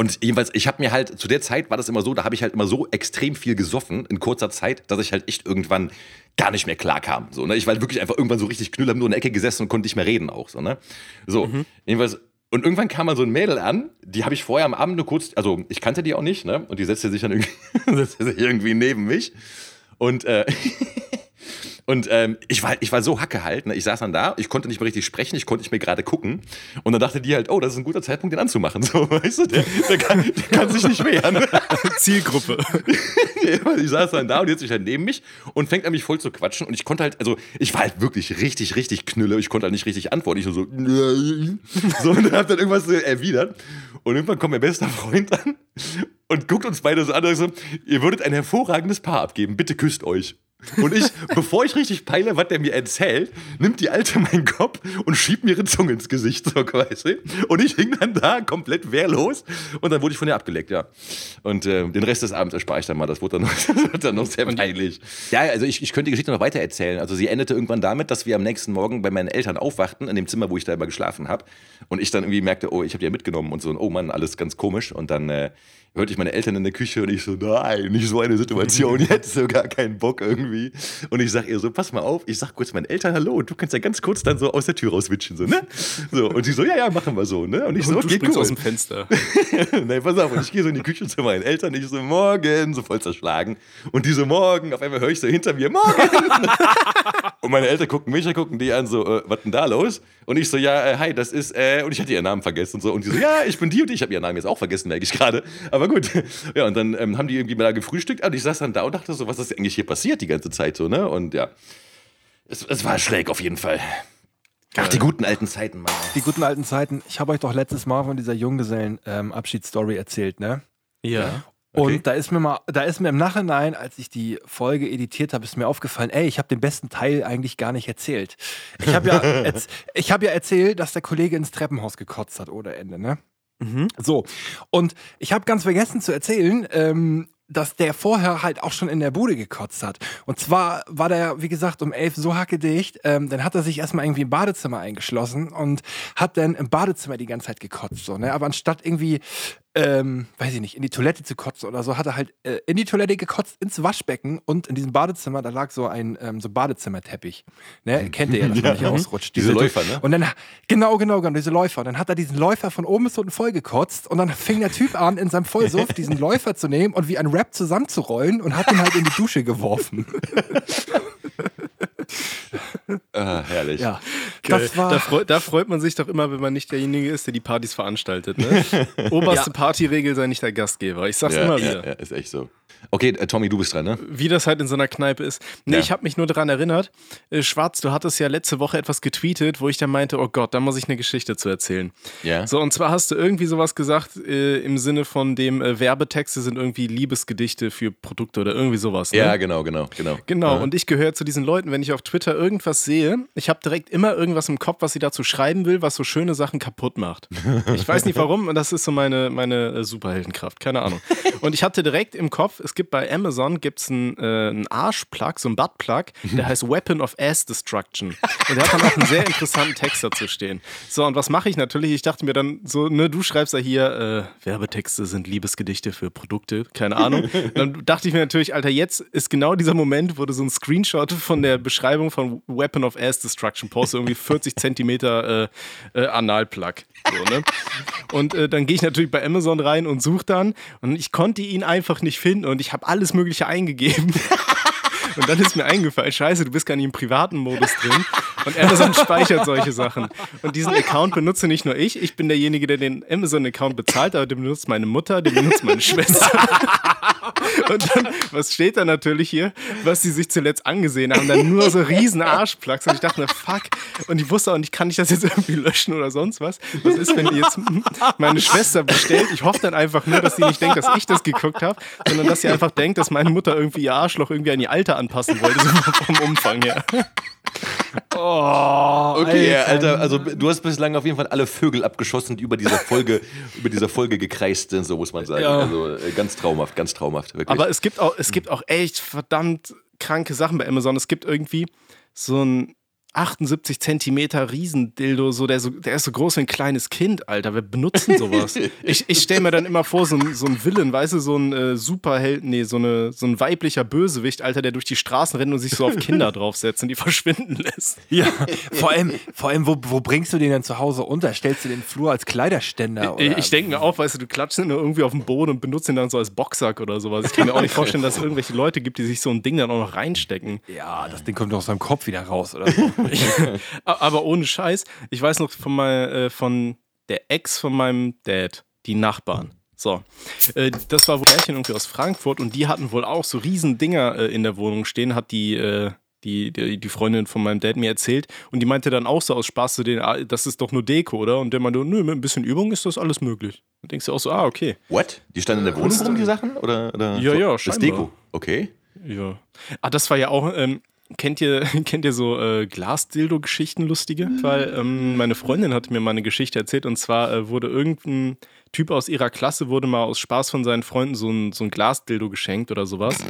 Und jedenfalls, ich habe mir halt, zu der Zeit war das immer so, da habe ich halt immer so extrem viel gesoffen in kurzer Zeit, dass ich halt echt irgendwann gar nicht mehr klar kam. So, ne? Ich war halt wirklich einfach irgendwann so richtig knüller, nur in der Ecke gesessen und konnte nicht mehr reden auch. So, ne? so jedenfalls, und irgendwann kam mal so ein Mädel an, die habe ich vorher am Abend nur kurz, also ich kannte die auch nicht, ne? Und die setzte sich dann irgendwie, setzte sich irgendwie neben mich. Und, äh, und ähm, ich, war, ich war so hacke halt, ne? ich saß dann da, ich konnte nicht mehr richtig sprechen, ich konnte nicht mehr gerade gucken. Und dann dachte die halt, oh, das ist ein guter Zeitpunkt, den anzumachen. So, weißt du, der, der, kann, der kann sich nicht wehren. Zielgruppe. ich saß dann da und jetzt sich halt neben mich und fängt an mich voll zu quatschen. Und ich konnte halt, also ich war halt wirklich richtig, richtig knülle. Ich konnte halt nicht richtig antworten. Ich so, so, so und hab dann irgendwas erwidert. Und irgendwann kommt mein bester Freund an und guckt uns beide so an und sagt so, ihr würdet ein hervorragendes Paar abgeben, bitte küsst euch. Und ich, bevor ich richtig peile, was der mir erzählt, nimmt die Alte meinen Kopf und schiebt mir ihre Zunge ins Gesicht, so quasi. Und ich hing dann da komplett wehrlos und dann wurde ich von ihr abgeleckt, ja. Und äh, den Rest des Abends erspare ich dann mal, das wurde dann noch, das wurde dann noch sehr peinlich. Ja, also ich, ich könnte die Geschichte noch weiter erzählen. Also sie endete irgendwann damit, dass wir am nächsten Morgen bei meinen Eltern aufwachten, in dem Zimmer, wo ich da immer geschlafen habe. Und ich dann irgendwie merkte, oh, ich habe die ja mitgenommen und so, und oh Mann, alles ganz komisch. Und dann äh, hörte ich meine Eltern in der Küche und ich so, nein, nicht so eine Situation, jetzt so gar keinen Bock irgendwie. Und ich sag ihr so, pass mal auf, ich sag kurz meinen Eltern Hallo und du kannst ja ganz kurz dann so aus der Tür rauswitschen, so, ne? So, und sie so, ja, ja, machen wir so, ne? Und ich so, Und du okay, cool. aus dem Fenster. Nein, pass auf, und ich gehe so in die Küche zu meinen Eltern, ich so, morgen, so voll zerschlagen. Und die so, morgen, auf einmal höre ich so hinter mir, morgen. und meine Eltern gucken mich, gucken die an, so, äh, was denn da los? Und ich so, ja, äh, hi, das ist, äh, und ich hatte ihren Namen vergessen und so. Und die so, ja, ich bin die und die. Ich habe ihren Namen jetzt auch vergessen, merke ich gerade. Aber gut. Ja, und dann ähm, haben die irgendwie mal da gefrühstückt und ich saß dann da und dachte so, was ist eigentlich hier passiert die ganze Zeit so, ne? Und ja, es, es war schräg auf jeden Fall. Ach, die guten alten Zeiten, Mann. Die guten alten Zeiten. Ich habe euch doch letztes Mal von dieser Junggesellen-Abschiedsstory erzählt, ne? Ja. Okay. Und da ist mir mal, da ist mir im Nachhinein, als ich die Folge editiert habe, ist mir aufgefallen, ey, ich habe den besten Teil eigentlich gar nicht erzählt. Ich habe ja, erz- ich hab ja erzählt, dass der Kollege ins Treppenhaus gekotzt hat ohne Ende, ne? So. Und ich habe ganz vergessen zu erzählen, ähm, dass der vorher halt auch schon in der Bude gekotzt hat. Und zwar war der, wie gesagt, um elf so hackedicht, ähm, dann hat er sich erstmal irgendwie im Badezimmer eingeschlossen und hat dann im Badezimmer die ganze Zeit gekotzt. So, ne? Aber anstatt irgendwie, ähm, weiß ich nicht, in die Toilette zu kotzen oder so, hat er halt äh, in die Toilette gekotzt, ins Waschbecken und in diesem Badezimmer, da lag so ein ähm, so Badezimmerteppich. Ne? Kennt ihr ja, dass man nicht ausrutscht. Diese Läufer, ne? Und dann, genau, genau, genau, diese Läufer. Und dann hat er diesen Läufer von oben bis unten voll gekotzt und dann fing der Typ an, in seinem Vollsuff diesen Läufer zu nehmen und wie ein Rap zusammenzurollen und hat ihn halt in die Dusche geworfen. Ah, herrlich. Ja, das war. da, freu, da freut man sich doch immer, wenn man nicht derjenige ist, der die Partys veranstaltet. Ne? Oberste Ja. Partyregel sei nicht der Gastgeber. Ich sag's Ja, immer ja, wieder. ja, ist echt so. Okay, äh, Tommy, du bist dran, ne? Wie das halt in so einer Kneipe ist. Nee, Ja. ich habe mich nur daran erinnert. Äh, Schwarz, du hattest ja letzte Woche etwas getweetet, wo ich dann meinte, oh Gott, da muss ich eine Geschichte zu erzählen. Ja. So, und zwar hast du irgendwie sowas gesagt äh, im Sinne von dem äh, Werbetexte sind irgendwie Liebesgedichte für Produkte oder irgendwie sowas. Ne? Ja, genau, genau, genau. Genau, Ja. und ich gehöre zu diesen Leuten, wenn ich auf Twitter irgendwas sehe, ich habe direkt immer irgendwas im Kopf, was sie dazu schreiben will, was so schöne Sachen kaputt macht. Ich weiß nicht warum, und das ist so meine, meine äh, Superheldenkraft, keine Ahnung. Und ich hatte direkt im Kopf, es gibt bei Amazon gibt's einen, äh, Arschplug, so einen Buttplug, der heißt Weapon of Ass Destruction. Und der hat dann auch einen sehr interessanten Text dazu stehen. So, und was mache ich natürlich? Ich dachte mir dann so, ne, du schreibst ja hier, äh, Werbetexte sind Liebesgedichte für Produkte, keine Ahnung. Dann dachte ich mir natürlich, Alter, jetzt ist genau dieser Moment, wo du so ein Screenshot von der Beschreibung von Weapon of Ass Destruction post, irgendwie 40 Zentimeter äh, äh, Analplug. So, ne? Und äh, dann gehe ich natürlich bei Amazon rein und suche dann und ich konnte ihn einfach nicht finden und ich habe alles Mögliche eingegeben. Und dann ist mir eingefallen, scheiße, du bist gar nicht im privaten Modus drin. Und Amazon speichert solche Sachen. Und diesen Account benutze nicht nur ich, ich bin derjenige, der den Amazon-Account bezahlt, aber den benutzt meine Mutter, den benutzt meine Schwester. Und dann, was steht da natürlich hier, was sie sich zuletzt angesehen haben, dann nur so riesen Arschplugs. Und ich dachte mir, fuck. Und ich wusste auch nicht, kann ich das jetzt irgendwie löschen oder sonst was? Was ist, wenn die jetzt meine Schwester bestellt? Ich hoffe dann einfach nur, dass sie nicht denkt, dass ich das geguckt habe, sondern dass sie einfach denkt, dass meine Mutter irgendwie ihr Arschloch irgendwie an ihr Alter anpassen wollte, so vom Umfang her. oh, Okay, Alter, also du hast bislang auf jeden Fall alle Vögel abgeschossen, die über dieser Folge, über dieser Folge gekreist sind, so muss man sagen. Ja. Also äh, ganz traumhaft, ganz traumhaft, wirklich. Aber es gibt auch, es gibt auch echt verdammt kranke Sachen bei Amazon. Es gibt irgendwie so ein, 78 Zentimeter Riesendildo, so der, so, der ist so groß wie ein kleines Kind, Alter. Wir benutzen sowas. ich ich stelle mir dann immer vor, so ein, so ein Villain, weißt du, so ein äh, Superheld, nee, so, eine, so ein weiblicher Bösewicht, Alter, der durch die Straßen rennt und sich so auf Kinder draufsetzt und die verschwinden lässt. Ja, vor allem, vor allem wo, wo bringst du den denn zu Hause unter? Stellst du den Flur als Kleiderständer? Ich, Oder? ich denke mir auch, weißt du, du klatschst ihn nur irgendwie auf den Boden und benutzt ihn dann so als Boxsack oder sowas. Ich kann mir auch nicht vorstellen, dass es irgendwelche Leute gibt, die sich so ein Ding dann auch noch reinstecken. ja, das Ding kommt doch aus seinem Kopf wieder raus, oder so. Aber ohne Scheiß, ich weiß noch von, mein, äh, von der Ex von meinem Dad, die Nachbarn. So, äh, das war wohl Pärchen irgendwie aus Frankfurt und die hatten wohl auch so riesen Dinger äh, in der Wohnung stehen, hat die, äh, die, die, die Freundin von meinem Dad mir erzählt und die meinte dann auch so aus Spaß zu denen, ah, das ist doch nur Deko, oder? Und der meinte, nö, mit ein bisschen Übung ist das alles möglich. Dann denkst du auch so, ah, okay. What? Die standen in der Wohnung rum, die Sachen? Oder, oder Ja, ja, Das scheinbar. Deko. Okay. Ja. Ah, das war ja auch, ähm, kennt ihr, kennt ihr so äh, Glasdildo-Geschichten lustige? Weil ähm, meine Freundin hat mir mal eine Geschichte erzählt und zwar äh, wurde irgendein Typ aus ihrer Klasse wurde mal aus Spaß von seinen Freunden so ein, so ein Glasdildo geschenkt oder sowas.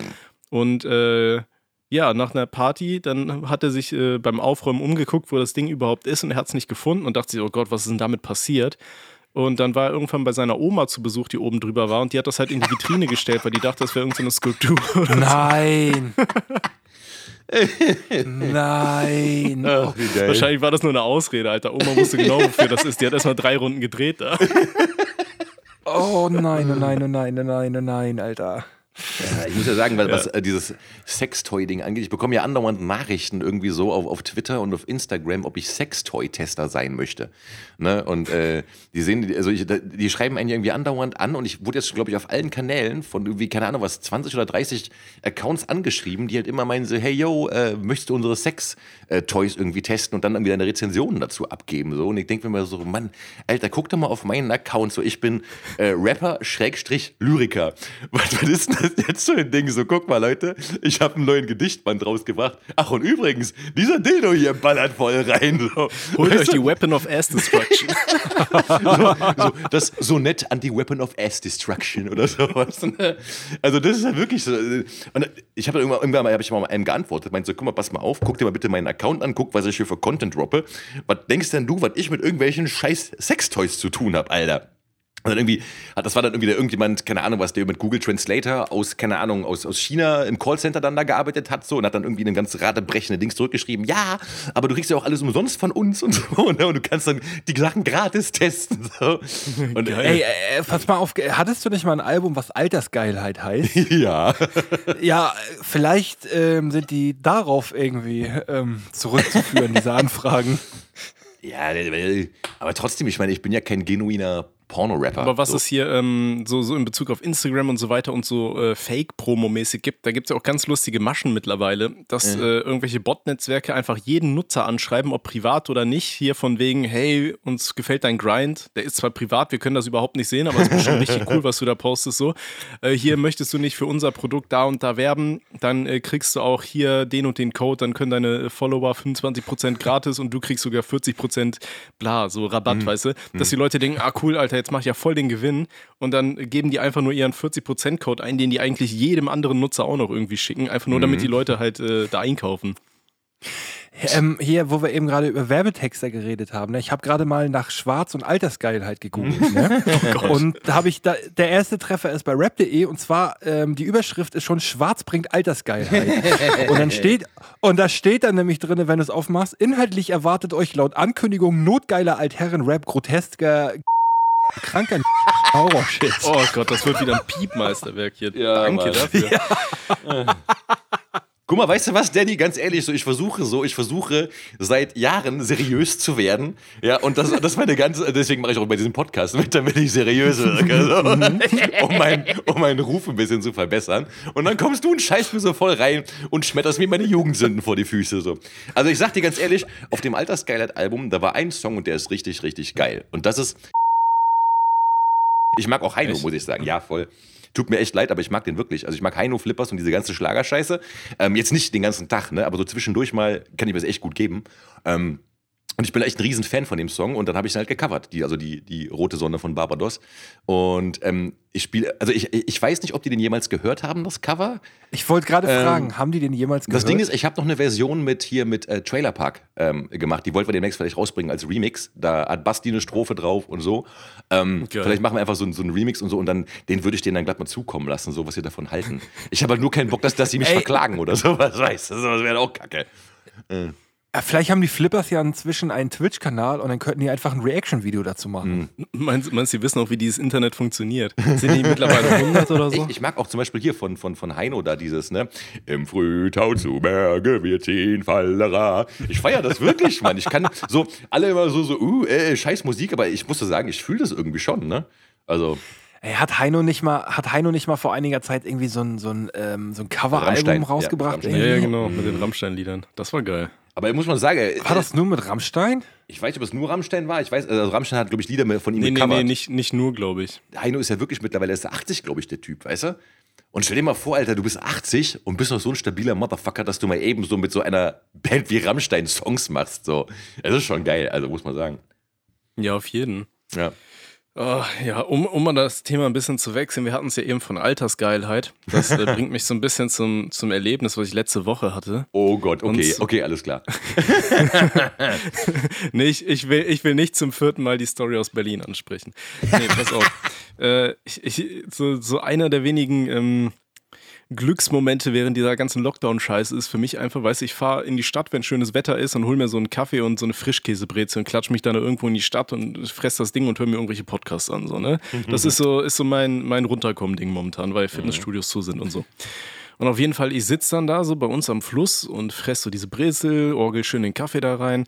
Und äh, ja, nach einer Party, dann hat er sich äh, beim Aufräumen umgeguckt, wo das Ding überhaupt ist und er hat es nicht gefunden und dachte sich, oh Gott, was ist denn damit passiert? Und dann war er irgendwann bei seiner Oma zu Besuch, die oben drüber war und die hat das halt in die Vitrine gestellt, weil die dachte, das wäre irgendeine Skulptur. Nein. Nein. Ach, geil. Wahrscheinlich war das nur eine Ausrede, Alter. Oma wusste genau, wofür das ist. Die hat erstmal drei Runden gedreht da. Oh nein, oh nein, oh nein, oh nein, oh nein, Alter. Ja, ich muss ja sagen, was, was äh, dieses Sextoy-Ding angeht, ich bekomme ja andauernd Nachrichten irgendwie so auf, auf Twitter und auf Instagram, ob ich Sextoy-Tester sein möchte. Ne? Und äh, die sehen, also ich, die schreiben einen ja irgendwie andauernd an und ich wurde jetzt, glaube ich, auf allen Kanälen von irgendwie, keine Ahnung was, 20 oder 30 Accounts angeschrieben, die halt immer meinen so, hey yo, äh, möchtest du unsere Sex-Toys irgendwie testen und dann irgendwie deine Rezensionen dazu abgeben. So. Und ich denke mir mal so, Mann, Alter, guck doch mal auf meinen Account. So, ich bin äh, Rapper, Schrägstrich, Lyriker. Was, was ist denn das jetzt so ein Ding? So, guck mal, Leute, ich habe einen neuen Gedichtband rausgebracht. Ach, und übrigens, dieser Dildo hier ballert voll rein. So. Holt Weißt euch die Weapon of Ass Destruction. so, das Sonett Anti-Weapon of Ass Destruction oder sowas. ne? Also das ist ja wirklich so. Und ich habe irgendwann, irgendwann mal, hab ich mal einem geantwortet, meinte so, guck mal, pass mal auf, guck dir mal bitte meinen Account an, guck, was ich hier für Content droppe. Was denkst denn du, was ich mit irgendwelchen scheiß Sextoys zu tun habe, Alter? Und dann irgendwie, hat, das war dann irgendwie der irgendjemand, keine Ahnung, was der mit Google Translator aus, keine Ahnung, aus, aus China im Callcenter dann da gearbeitet hat, so, und hat dann irgendwie ein ganz radebrechende Dings zurückgeschrieben. Ja, aber du kriegst ja auch alles umsonst von uns und so, ne? und du kannst dann die Sachen gratis testen. So. Und, Ey, äh, pass mal auf, hattest du nicht mal ein Album, was Altersgeilheit heißt? ja. ja, äh, vielleicht ähm, sind die darauf irgendwie ähm, zurückzuführen, diese Anfragen. Ja, aber trotzdem, ich meine, ich bin ja kein genuiner Porno-Rapper. Aber was so. es hier ähm, so, so in Bezug auf Instagram und so weiter und so äh, Fake-Promo-mäßig gibt, da gibt es ja auch ganz lustige Maschen mittlerweile, dass äh, irgendwelche Bot-Netzwerke einfach jeden Nutzer anschreiben, ob privat oder nicht, hier von wegen, hey, uns gefällt dein Grind, der ist zwar privat, wir können das überhaupt nicht sehen, aber es ist bestimmt richtig cool, was du da postest so. Äh, hier möchtest du nicht für unser Produkt da und da werben, dann äh, kriegst du auch hier den und den Code, dann können deine Follower 25% gratis und du kriegst sogar 40% bla, so Rabatt, weißt du, dass die Leute denken, ah cool, Alter, jetzt mach ich ja voll den Gewinn und dann geben die einfach nur ihren 40% Code ein, den die eigentlich jedem anderen Nutzer auch noch irgendwie schicken, einfach nur damit die Leute halt äh, da einkaufen. Ähm, hier, wo wir eben gerade über Werbetexter geredet haben, ne? ich habe gerade mal nach Schwarz und Altersgeilheit gegoogelt. Ne? und da habe ich, da, der erste Treffer ist bei rap.de und zwar, ähm, die Überschrift ist schon Schwarz bringt Altersgeilheit. und dann steht, und da steht dann nämlich drin, wenn du es aufmachst, inhaltlich erwartet euch laut Ankündigung notgeiler Altherren-Rap, grotesker, kranker Horror-Shit. Oh Gott, das wird wieder ein Piepmeisterwerk hier. Ja, Danke Mann. dafür. Guck mal, weißt du was, Danny, ganz ehrlich, so ich versuche so, ich versuche seit Jahren seriös zu werden. Ja, und das, das ist meine ganze, deswegen mache ich auch bei diesem Podcast mit, damit ich seriös wirke, so, um, mein, um meinen Ruf ein bisschen zu verbessern. Und dann kommst du und scheißt mir so voll rein und schmetterst mir meine Jugendsünden vor die Füße. So. Also ich sag dir ganz ehrlich, auf dem Altersgeilheit-Album, da war ein Song und der ist richtig, richtig geil. Und das ist. Ich mag auch Heino, Echt? muss ich sagen. Ja, voll. Tut mir echt leid, aber ich mag den wirklich. Also ich mag Heino Flippers und diese ganze Schlagerscheiße. Ähm, jetzt nicht den ganzen Tag, ne? aber so zwischendurch mal kann ich mir das echt gut geben. Ähm, Und ich bin echt ein Riesenfan von dem Song und dann habe ich ihn halt gecovert, die, also die, die rote Sonne von Barbados. Und ähm, ich spiele, also ich, ich weiß nicht, ob die den jemals gehört haben, das Cover. Ich wollte gerade Ähm, fragen, haben die den jemals gehört? Das Ding ist, ich habe noch eine Version mit hier mit äh, Trailer Park ähm, gemacht. Die wollten wir demnächst vielleicht rausbringen als Remix. Da hat Basti eine Strophe drauf und so. Ähm, Geil. vielleicht machen wir einfach so, so einen Remix und so und dann den würde ich denen dann glatt mal zukommen lassen, so was sie davon halten. Ich habe halt nur keinen Bock, dass, dass sie mich Ey. verklagen oder sowas, weißt du? Das wäre auch kacke. Äh, Vielleicht haben die Flippers ja inzwischen einen Twitch-Kanal und dann könnten die einfach ein Reaction-Video dazu machen. Meinst, meinst du, die wissen auch, wie dieses Internet funktioniert? Sind die mittlerweile 100 oder so? Ich, ich mag auch zum Beispiel hier von, von, von Heino da dieses, ne? Im Frühtau zu Berge wir ziehen Fallera. Ich feiere das wirklich, Mann. Ich kann so, alle immer so, so, uh, äh, scheiß Musik, aber ich muss so sagen, ich fühle das irgendwie schon, ne? Also, Ey, hat Heino nicht mal, hat Heino nicht mal vor einiger Zeit irgendwie so ein, so ein, ähm, so ein Coveralbum rausgebracht? Ja, ja, genau, mit den Rammstein-Liedern. Das war geil. Aber muss man sagen, äh, War das nur mit Rammstein? ich weiß nicht, ob es nur Rammstein war. Ich weiß, also Rammstein hat, glaube ich, Lieder mehr von ihm Nee, nee, gecovert. nee, nicht, nicht nur, glaube ich. Heino ist ja wirklich mittlerweile erst 80, glaube ich, der Typ, weißt du? Und stell dir mal vor, Alter, du bist 80 und bist noch so ein stabiler Motherfucker, dass du mal eben so mit so einer Band wie Rammstein Songs machst. So. Das ist schon geil, also muss man sagen. Ja, auf jeden. Ja. Oh, ja, um, um mal das Thema ein bisschen zu wechseln, wir hatten es ja eben von Altersgeilheit. Das äh, bringt mich so ein bisschen zum, zum Erlebnis, was ich letzte Woche hatte. Oh Gott, okay, Und- okay, alles klar. Nee, ich, ich, will, ich will nicht zum vierten Mal die Story aus Berlin ansprechen. Nee, pass auf. äh, ich, ich, so, so einer der wenigen ähm, Glücksmomente während dieser ganzen Lockdown-Scheiße ist für mich einfach, weißt du, ich fahre in die Stadt, wenn schönes Wetter ist und hol mir so einen Kaffee und so eine Frischkäsebreze und klatsch mich dann da irgendwo in die Stadt und fress das Ding und höre mir irgendwelche Podcasts an. So, ne? Das ist so, ist so mein, mein Runterkommen-Ding momentan, weil Fitnessstudios zu sind und so. Und auf jeden Fall, ich sitze dann da so bei uns am Fluss und fress so diese Brezel, orgel schön den Kaffee da rein.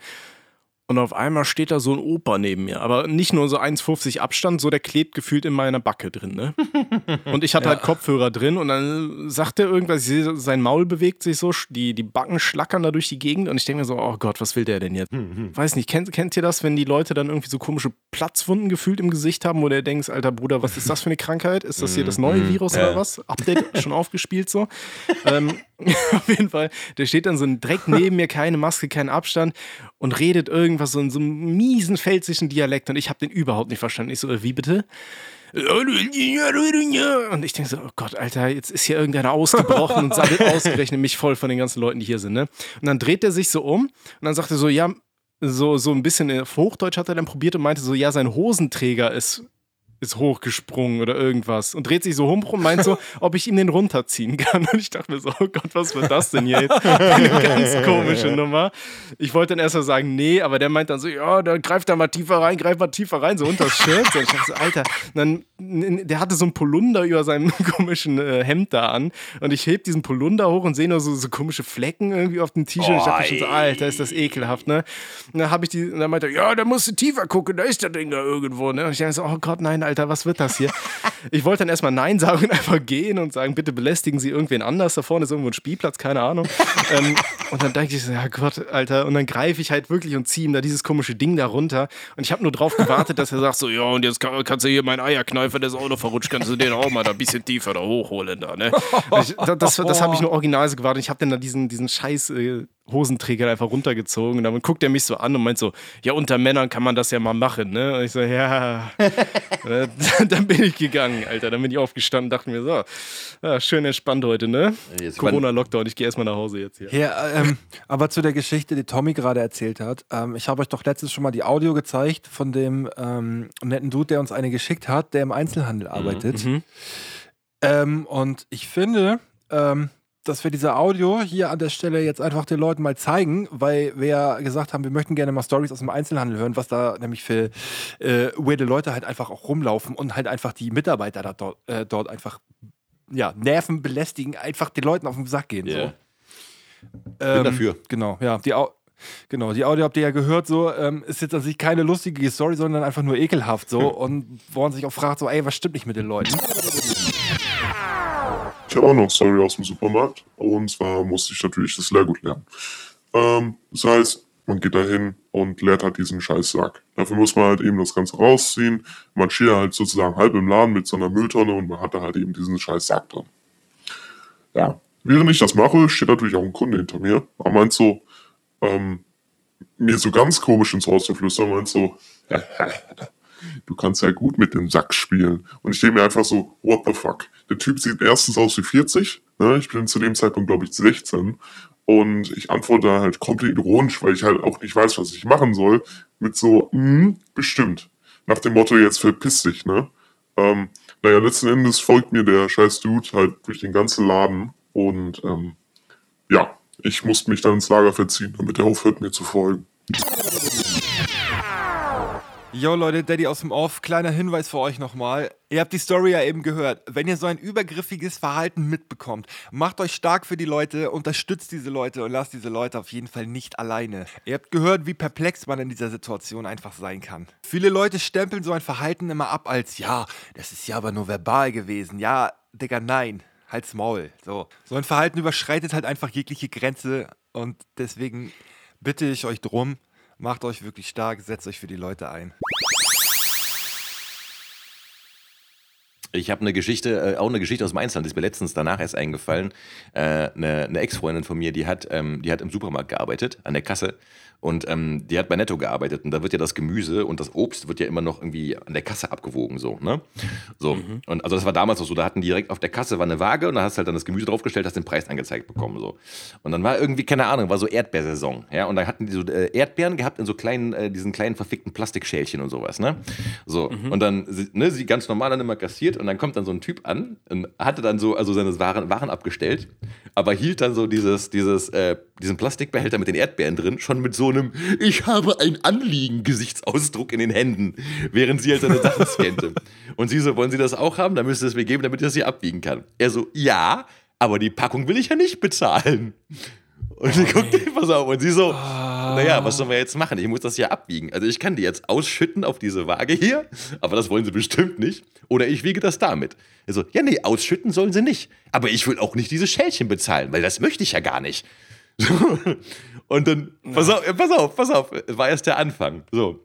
Und auf einmal steht da so ein Opa neben mir. Aber nicht nur so 1,50 Abstand, so der klebt gefühlt in meiner Backe drin. Ne? Und ich hatte halt Kopfhörer drin und dann sagt er irgendwas, sehe, sein Maul bewegt sich so, die, die Backen schlackern da durch die Gegend und ich denke mir so, oh Gott, was will der denn jetzt? Weiß nicht, kennt, kennt ihr das, wenn die Leute dann irgendwie so komische Platzwunden gefühlt im Gesicht haben, wo der denkst, alter Bruder, was ist das für eine Krankheit? Ist das hier das neue Virus Ja. oder was? Update schon aufgespielt so? ähm, auf jeden Fall, der steht dann so direkt neben mir, keine Maske, kein Abstand und redet irgendwas so in so einem miesen pfälzischen Dialekt und ich habe den überhaupt nicht verstanden. Ich so, äh, wie bitte? Und ich denke so, oh Gott, Alter, jetzt ist hier irgendeiner ausgebrochen und sammelt ausgerechnet mich voll von den ganzen Leuten, die hier sind, ne? Und dann dreht er sich so um und dann sagt er so, ja, so, so ein bisschen auf Hochdeutsch hat er dann probiert und meinte so, ja, sein Hosenträger ist, ist hochgesprungen oder irgendwas und dreht sich so rum und meint so, ob ich ihm den runterziehen kann. Und ich dachte mir so, oh Gott, was wird das denn jetzt? Eine ganz komische Nummer. Ich wollte dann erst mal sagen, nee, aber der meint dann so, ja, da greift da mal tiefer rein, greift mal tiefer rein, so unter das Shirt. Und ich dachte so, Alter, und dann, der hatte so ein Polunder über seinem komischen äh, Hemd da an und ich heb diesen Polunder hoch und sehe nur so, so komische Flecken irgendwie auf dem T-Shirt. ich dachte mir schon so, Alter, ist das ekelhaft, ne? Und dann habe ich die, und dann meinte er, ja, da musst du tiefer gucken, da ist das Ding da irgendwo, ne? Und ich dachte so, oh Gott, nein, Alter, was wird das hier? Ich wollte dann erstmal Nein sagen und einfach gehen und sagen, bitte belästigen Sie irgendwen anders. Da vorne ist irgendwo ein Spielplatz, keine Ahnung. ähm, und dann denke ich so, ja Gott, Alter. Und dann greife ich halt wirklich und ziehe ihm da dieses komische Ding da runter. Und ich habe nur drauf gewartet, dass er sagt so, ja, und jetzt kann, kannst du hier meinen Eierkneifer, der ist auch noch verrutscht, kannst du den auch mal da ein bisschen tiefer da hochholen da, ne? Ich, das das, das habe ich nur original so gewartet. Ich habe dann da diesen, diesen scheiß äh, Hosenträger einfach runtergezogen und dann guckt er mich so an und meint so, ja, unter Männern kann man das ja mal machen, ne? Und ich so, ja. Äh, dann bin ich gegangen, Alter. Dann bin ich aufgestanden, dachte mir so, ja, schön entspannt heute, ne? Corona-Lockdown, ich gehe erstmal nach Hause jetzt hier. Ja, ähm, aber zu der Geschichte, die Tommy gerade erzählt hat. Ähm, ich habe euch doch letztens schon mal die Audio gezeigt von dem ähm, netten Dude, der uns eine geschickt hat, der im Einzelhandel arbeitet. Mhm. Ähm, und ich finde, ähm, dass wir diese Audio hier an der Stelle jetzt einfach den Leuten mal zeigen, weil wir ja gesagt haben, wir möchten gerne mal Stories aus dem Einzelhandel hören, was da nämlich für äh, weirde Leute halt einfach auch rumlaufen und halt einfach die Mitarbeiter da dort, äh, dort einfach ja, Nerven belästigen, einfach den Leuten auf den Sack gehen. Ja. So. Ähm, dafür. Genau, ja. Die, Au genau, die Audio habt ihr ja gehört, so ähm, ist jetzt an sich keine lustige Story, sondern einfach nur ekelhaft so. Und wo man sich auch fragt, so, ey, was stimmt nicht mit den Leuten? Ich habe auch noch eine Story aus dem Supermarkt. Und zwar musste ich natürlich das Leergut lernen. Ähm, das heißt, man geht da hin und leert halt diesen Scheißsack. Dafür muss man halt eben das Ganze rausziehen. Man steht halt sozusagen halb im Laden mit so einer Mülltonne und man hat da halt eben diesen Scheißsack drin. Ja, während ich das mache, steht natürlich auch ein Kunde hinter mir. Er meint so, ähm, mir so ganz komisch ins Haus zu flüstern und so, du kannst ja gut mit dem Sack spielen. Und ich denke mir einfach so, what the fuck? Der Typ sieht erstens aus wie 40, ne? ich bin zu dem Zeitpunkt, glaube ich, 16. Und ich antworte halt komplett ironisch, weil ich halt auch nicht weiß, was ich machen soll, mit so, mm, bestimmt. Nach dem Motto, jetzt verpiss dich, ne? Ähm, naja, letzten Endes folgt mir der scheiß Dude halt durch den ganzen Laden und ähm, ja, ich musste mich dann ins Lager verziehen, damit er aufhört, mir zu folgen. Jo Leute, Daddy aus dem Off, kleiner Hinweis für euch nochmal. Ihr habt die Story ja eben gehört. Wenn ihr so ein übergriffiges Verhalten mitbekommt, macht euch stark für die Leute, unterstützt diese Leute und lasst diese Leute auf jeden Fall nicht alleine. Ihr habt gehört, wie perplex man in dieser Situation einfach sein kann. Viele Leute stempeln so ein Verhalten immer ab als, ja, das ist ja aber nur verbal gewesen. Ja, Digga, nein. Halt's Maul. So. so ein Verhalten überschreitet halt einfach jegliche Grenze und deswegen bitte ich euch drum, Macht euch wirklich stark, setzt euch für die Leute ein. Ich habe eine Geschichte, äh, auch eine Geschichte aus dem Einzelhandel, die ist mir letztens danach erst eingefallen. Äh, eine, eine Ex-Freundin von mir, die hat, ähm, die hat im Supermarkt gearbeitet, an der Kasse. Und ähm, die hat bei Netto gearbeitet und da wird ja das Gemüse und das Obst wird ja immer noch irgendwie an der Kasse abgewogen, so, ne? So. Mhm. Und also das war damals auch so, da hatten die direkt auf der Kasse war eine Waage und da hast du halt dann das Gemüse draufgestellt, hast den Preis angezeigt bekommen, so. Und dann war irgendwie, keine Ahnung, war so Erdbeersaison, ja? Und da hatten die so äh, Erdbeeren gehabt in so kleinen, äh, diesen kleinen verfickten Plastikschälchen und sowas, ne? So. Mhm. Und dann, ne, sie ganz normal dann immer kassiert und dann kommt dann so ein Typ an und hatte dann so, also seine Waren, Waren abgestellt, aber hielt dann so dieses, dieses, äh, diesen Plastikbehälter mit den Erdbeeren drin, schon mit so einem Ich habe ein Anliegen Gesichtsausdruck in den Händen, während sie halt seine Sachen scannte. Und sie so, wollen Sie das auch haben? Dann müsste es mir geben, damit ich das hier abwiegen kann. Er so, ja, aber die Packung will ich ja nicht bezahlen. Und sie guckt oh, pass auf, und sie so, naja, was sollen wir jetzt machen? Ich muss das ja abwiegen. Also ich kann die jetzt ausschütten auf diese Waage hier, aber das wollen sie bestimmt nicht. Oder ich wiege das damit. Er so, ja, nee, ausschütten sollen sie nicht. Aber ich will auch nicht diese Schälchen bezahlen, weil das möchte ich ja gar nicht. Und dann, pass auf, pass auf, pass auf, war erst der Anfang. So.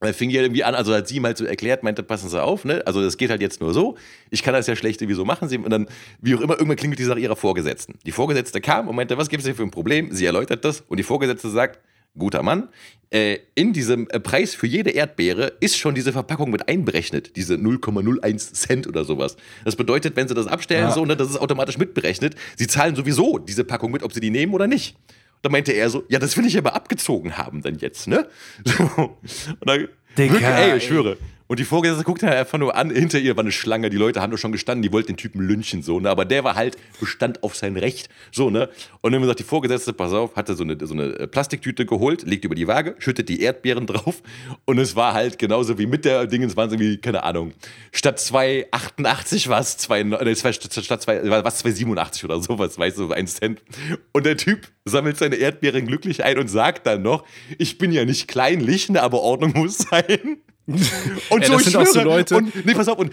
Dann fing die halt irgendwie an, also hat sie ihm halt so erklärt, meinte, passen Sie auf, ne? Also das geht halt jetzt nur so. Ich kann das ja schlecht wieso machen. Sie und dann, wie auch immer, irgendwann klingelt die Sache ihrer Vorgesetzten. Die Vorgesetzte kam und meinte, was gibt es hier für ein Problem? Sie erläutert das und die Vorgesetzte sagt, guter Mann, äh, in diesem äh, Preis für jede Erdbeere ist schon diese Verpackung mit einberechnet, diese 0,01 Cent oder sowas. Das bedeutet, wenn sie das abstellen, ja. so, ne, das ist automatisch mitberechnet. Sie zahlen sowieso diese Packung mit, ob sie die nehmen oder nicht. Da meinte er so, ja, das will ich aber abgezogen haben dann jetzt, ne? und dann, Dicker, ey, ich schwöre. Und die Vorgesetzte guckte halt einfach nur an, hinter ihr war eine Schlange, die Leute haben doch schon gestanden, die wollten den Typen lynchen, so, ne? Aber der war halt, bestand auf sein Recht, so, ne? Und dann sagt die Vorgesetzte, pass auf, hatte so eine, so eine äh, Plastiktüte geholt, legt über die Waage, schüttet die Erdbeeren drauf und es war halt genauso wie mit der Dingens, waren es irgendwie, keine Ahnung, statt 2,88 war es 2, ne, statt 2, was 2,87 oder sowas, weißt du, so ein Cent. Und der Typ sammelt seine Erdbeeren glücklich ein und sagt dann noch, ich bin ja nicht kleinlich, ne, aber Ordnung muss sein. Und so, das sind schwöre, auch so Leute. Und, nee, pass auf, und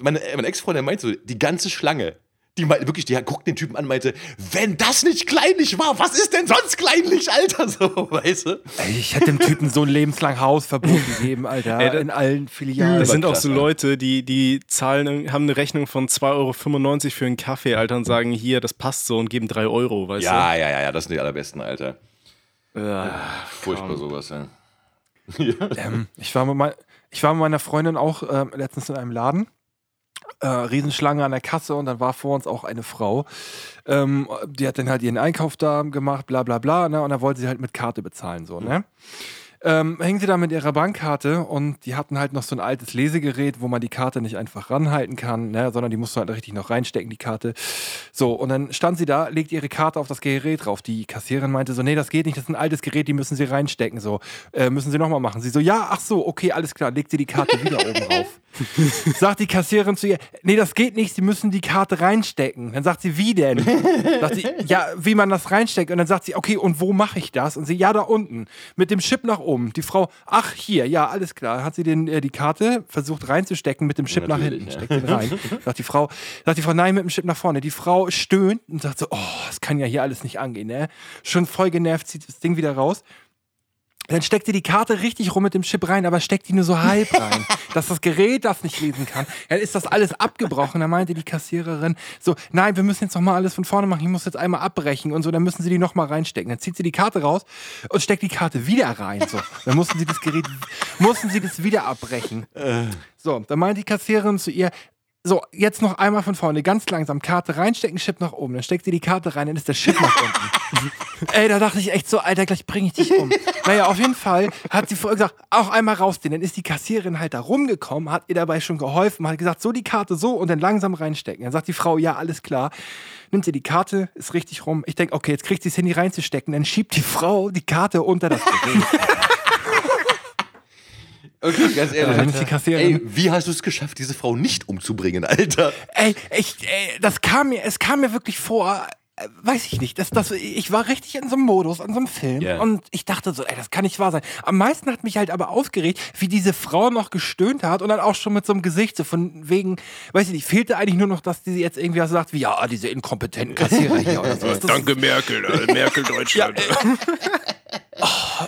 meine, meine Ex-Freundin meinte so, die ganze Schlange, die meinte wirklich, die guckt den Typen an und meinte, wenn das nicht kleinlich war, was ist denn sonst kleinlich, Alter? So, weißt du? Ey, ich hätte dem Typen so ein lebenslang Hausverbot gegeben, Alter, Ey, in allen Filialen. Das sind auch so Leute, die, die zahlen, haben eine Rechnung von 2,95 Euro für einen Kaffee, Alter, und sagen, hier, das passt so und geben 3 Euro, weißt ja, du? Ja, ja, ja, das sind die allerbesten, Alter. Ja, furchtbar komm. sowas, ja. ähm, ich war mal ich war mit meiner Freundin auch äh, letztens in einem Laden. Äh, Riesenschlange an der Kasse und dann war vor uns auch eine Frau. Ähm, die hat dann halt ihren Einkauf da gemacht, bla bla bla, ne? Und da wollte sie halt mit Karte bezahlen, so, ne? Ähm, hängen sie da mit ihrer Bankkarte und die hatten halt noch so ein altes Lesegerät, wo man die Karte nicht einfach ranhalten kann, ne, sondern die musst du halt richtig noch reinstecken, die Karte. So, und dann stand sie da, legt ihre Karte auf das Gerät drauf. Die Kassiererin meinte so, nee, das geht nicht, das ist ein altes Gerät, die müssen sie reinstecken. So, äh, müssen sie nochmal machen. Sie so, ja, ach so, okay, alles klar, legt sie die Karte wieder oben drauf. Sagt die Kassiererin zu ihr, nee, das geht nicht, sie müssen die Karte reinstecken. Dann sagt sie, wie denn? sagt sie, ja, wie man das reinsteckt. Und dann sagt sie, okay, und wo mache ich das? Und sie, ja, da unten, mit dem Chip nach oben. Die Frau, ach, hier, ja, alles klar. Hat sie den, äh, die Karte versucht reinzustecken, mit dem Chip nach hinten. Ja. Steckt den rein. sagt die Frau, sagt die Frau, nein, mit dem Chip nach vorne. Die Frau stöhnt und sagt so, oh, das kann ja hier alles nicht angehen, ne? Schon voll genervt, zieht das Ding wieder raus Dann steckt sie die Karte richtig rum mit dem Chip rein, aber steckt die nur so halb rein, dass das Gerät das nicht lesen kann. Dann ist das alles abgebrochen. Da meinte die Kassiererin so, nein, wir müssen jetzt nochmal alles von vorne machen. Ich muss jetzt einmal abbrechen und so. Dann müssen sie die nochmal reinstecken. Dann zieht sie die Karte raus und steckt die Karte wieder rein. So, dann mussten sie das Gerät, mussten sie das wieder abbrechen. So, dann meinte die Kassiererin zu ihr, so, jetzt noch einmal von vorne, ganz langsam, Karte reinstecken, Chip nach oben. Dann steckt sie die Karte rein, dann ist der Chip nach unten. Ey, da dachte ich echt so, Alter, gleich bringe ich dich um. Naja, auf jeden Fall hat sie vorher gesagt, auch einmal rausziehen. Dann ist die Kassiererin halt da rumgekommen, hat ihr dabei schon geholfen, hat gesagt, so die Karte so und dann langsam reinstecken. Dann sagt die Frau, ja, alles klar. Nimmt sie die Karte, ist richtig rum. Ich denke, okay, jetzt kriegt sie das Handy reinzustecken. Dann schiebt die Frau die Karte unter das Gerät. Okay, ganz Ja, ist die Kassiererin. Ey, wie hast du es geschafft, diese Frau nicht umzubringen, Alter? Ey, ich, ey, das kam mir, es kam mir wirklich vor, weiß ich nicht, das, das, ich war richtig in so einem Modus, in so einem Film Ja. und ich dachte so, ey, das kann nicht wahr sein. Am meisten hat mich halt aber aufgeregt, wie diese Frau noch gestöhnt hat und dann auch schon mit so einem Gesicht, so von wegen, weiß ich nicht, fehlte eigentlich nur noch, dass die jetzt irgendwie was sagt, wie, ja, diese inkompetenten Kassierer hier oder sowas. Danke Merkel, äh, Merkel Deutschland.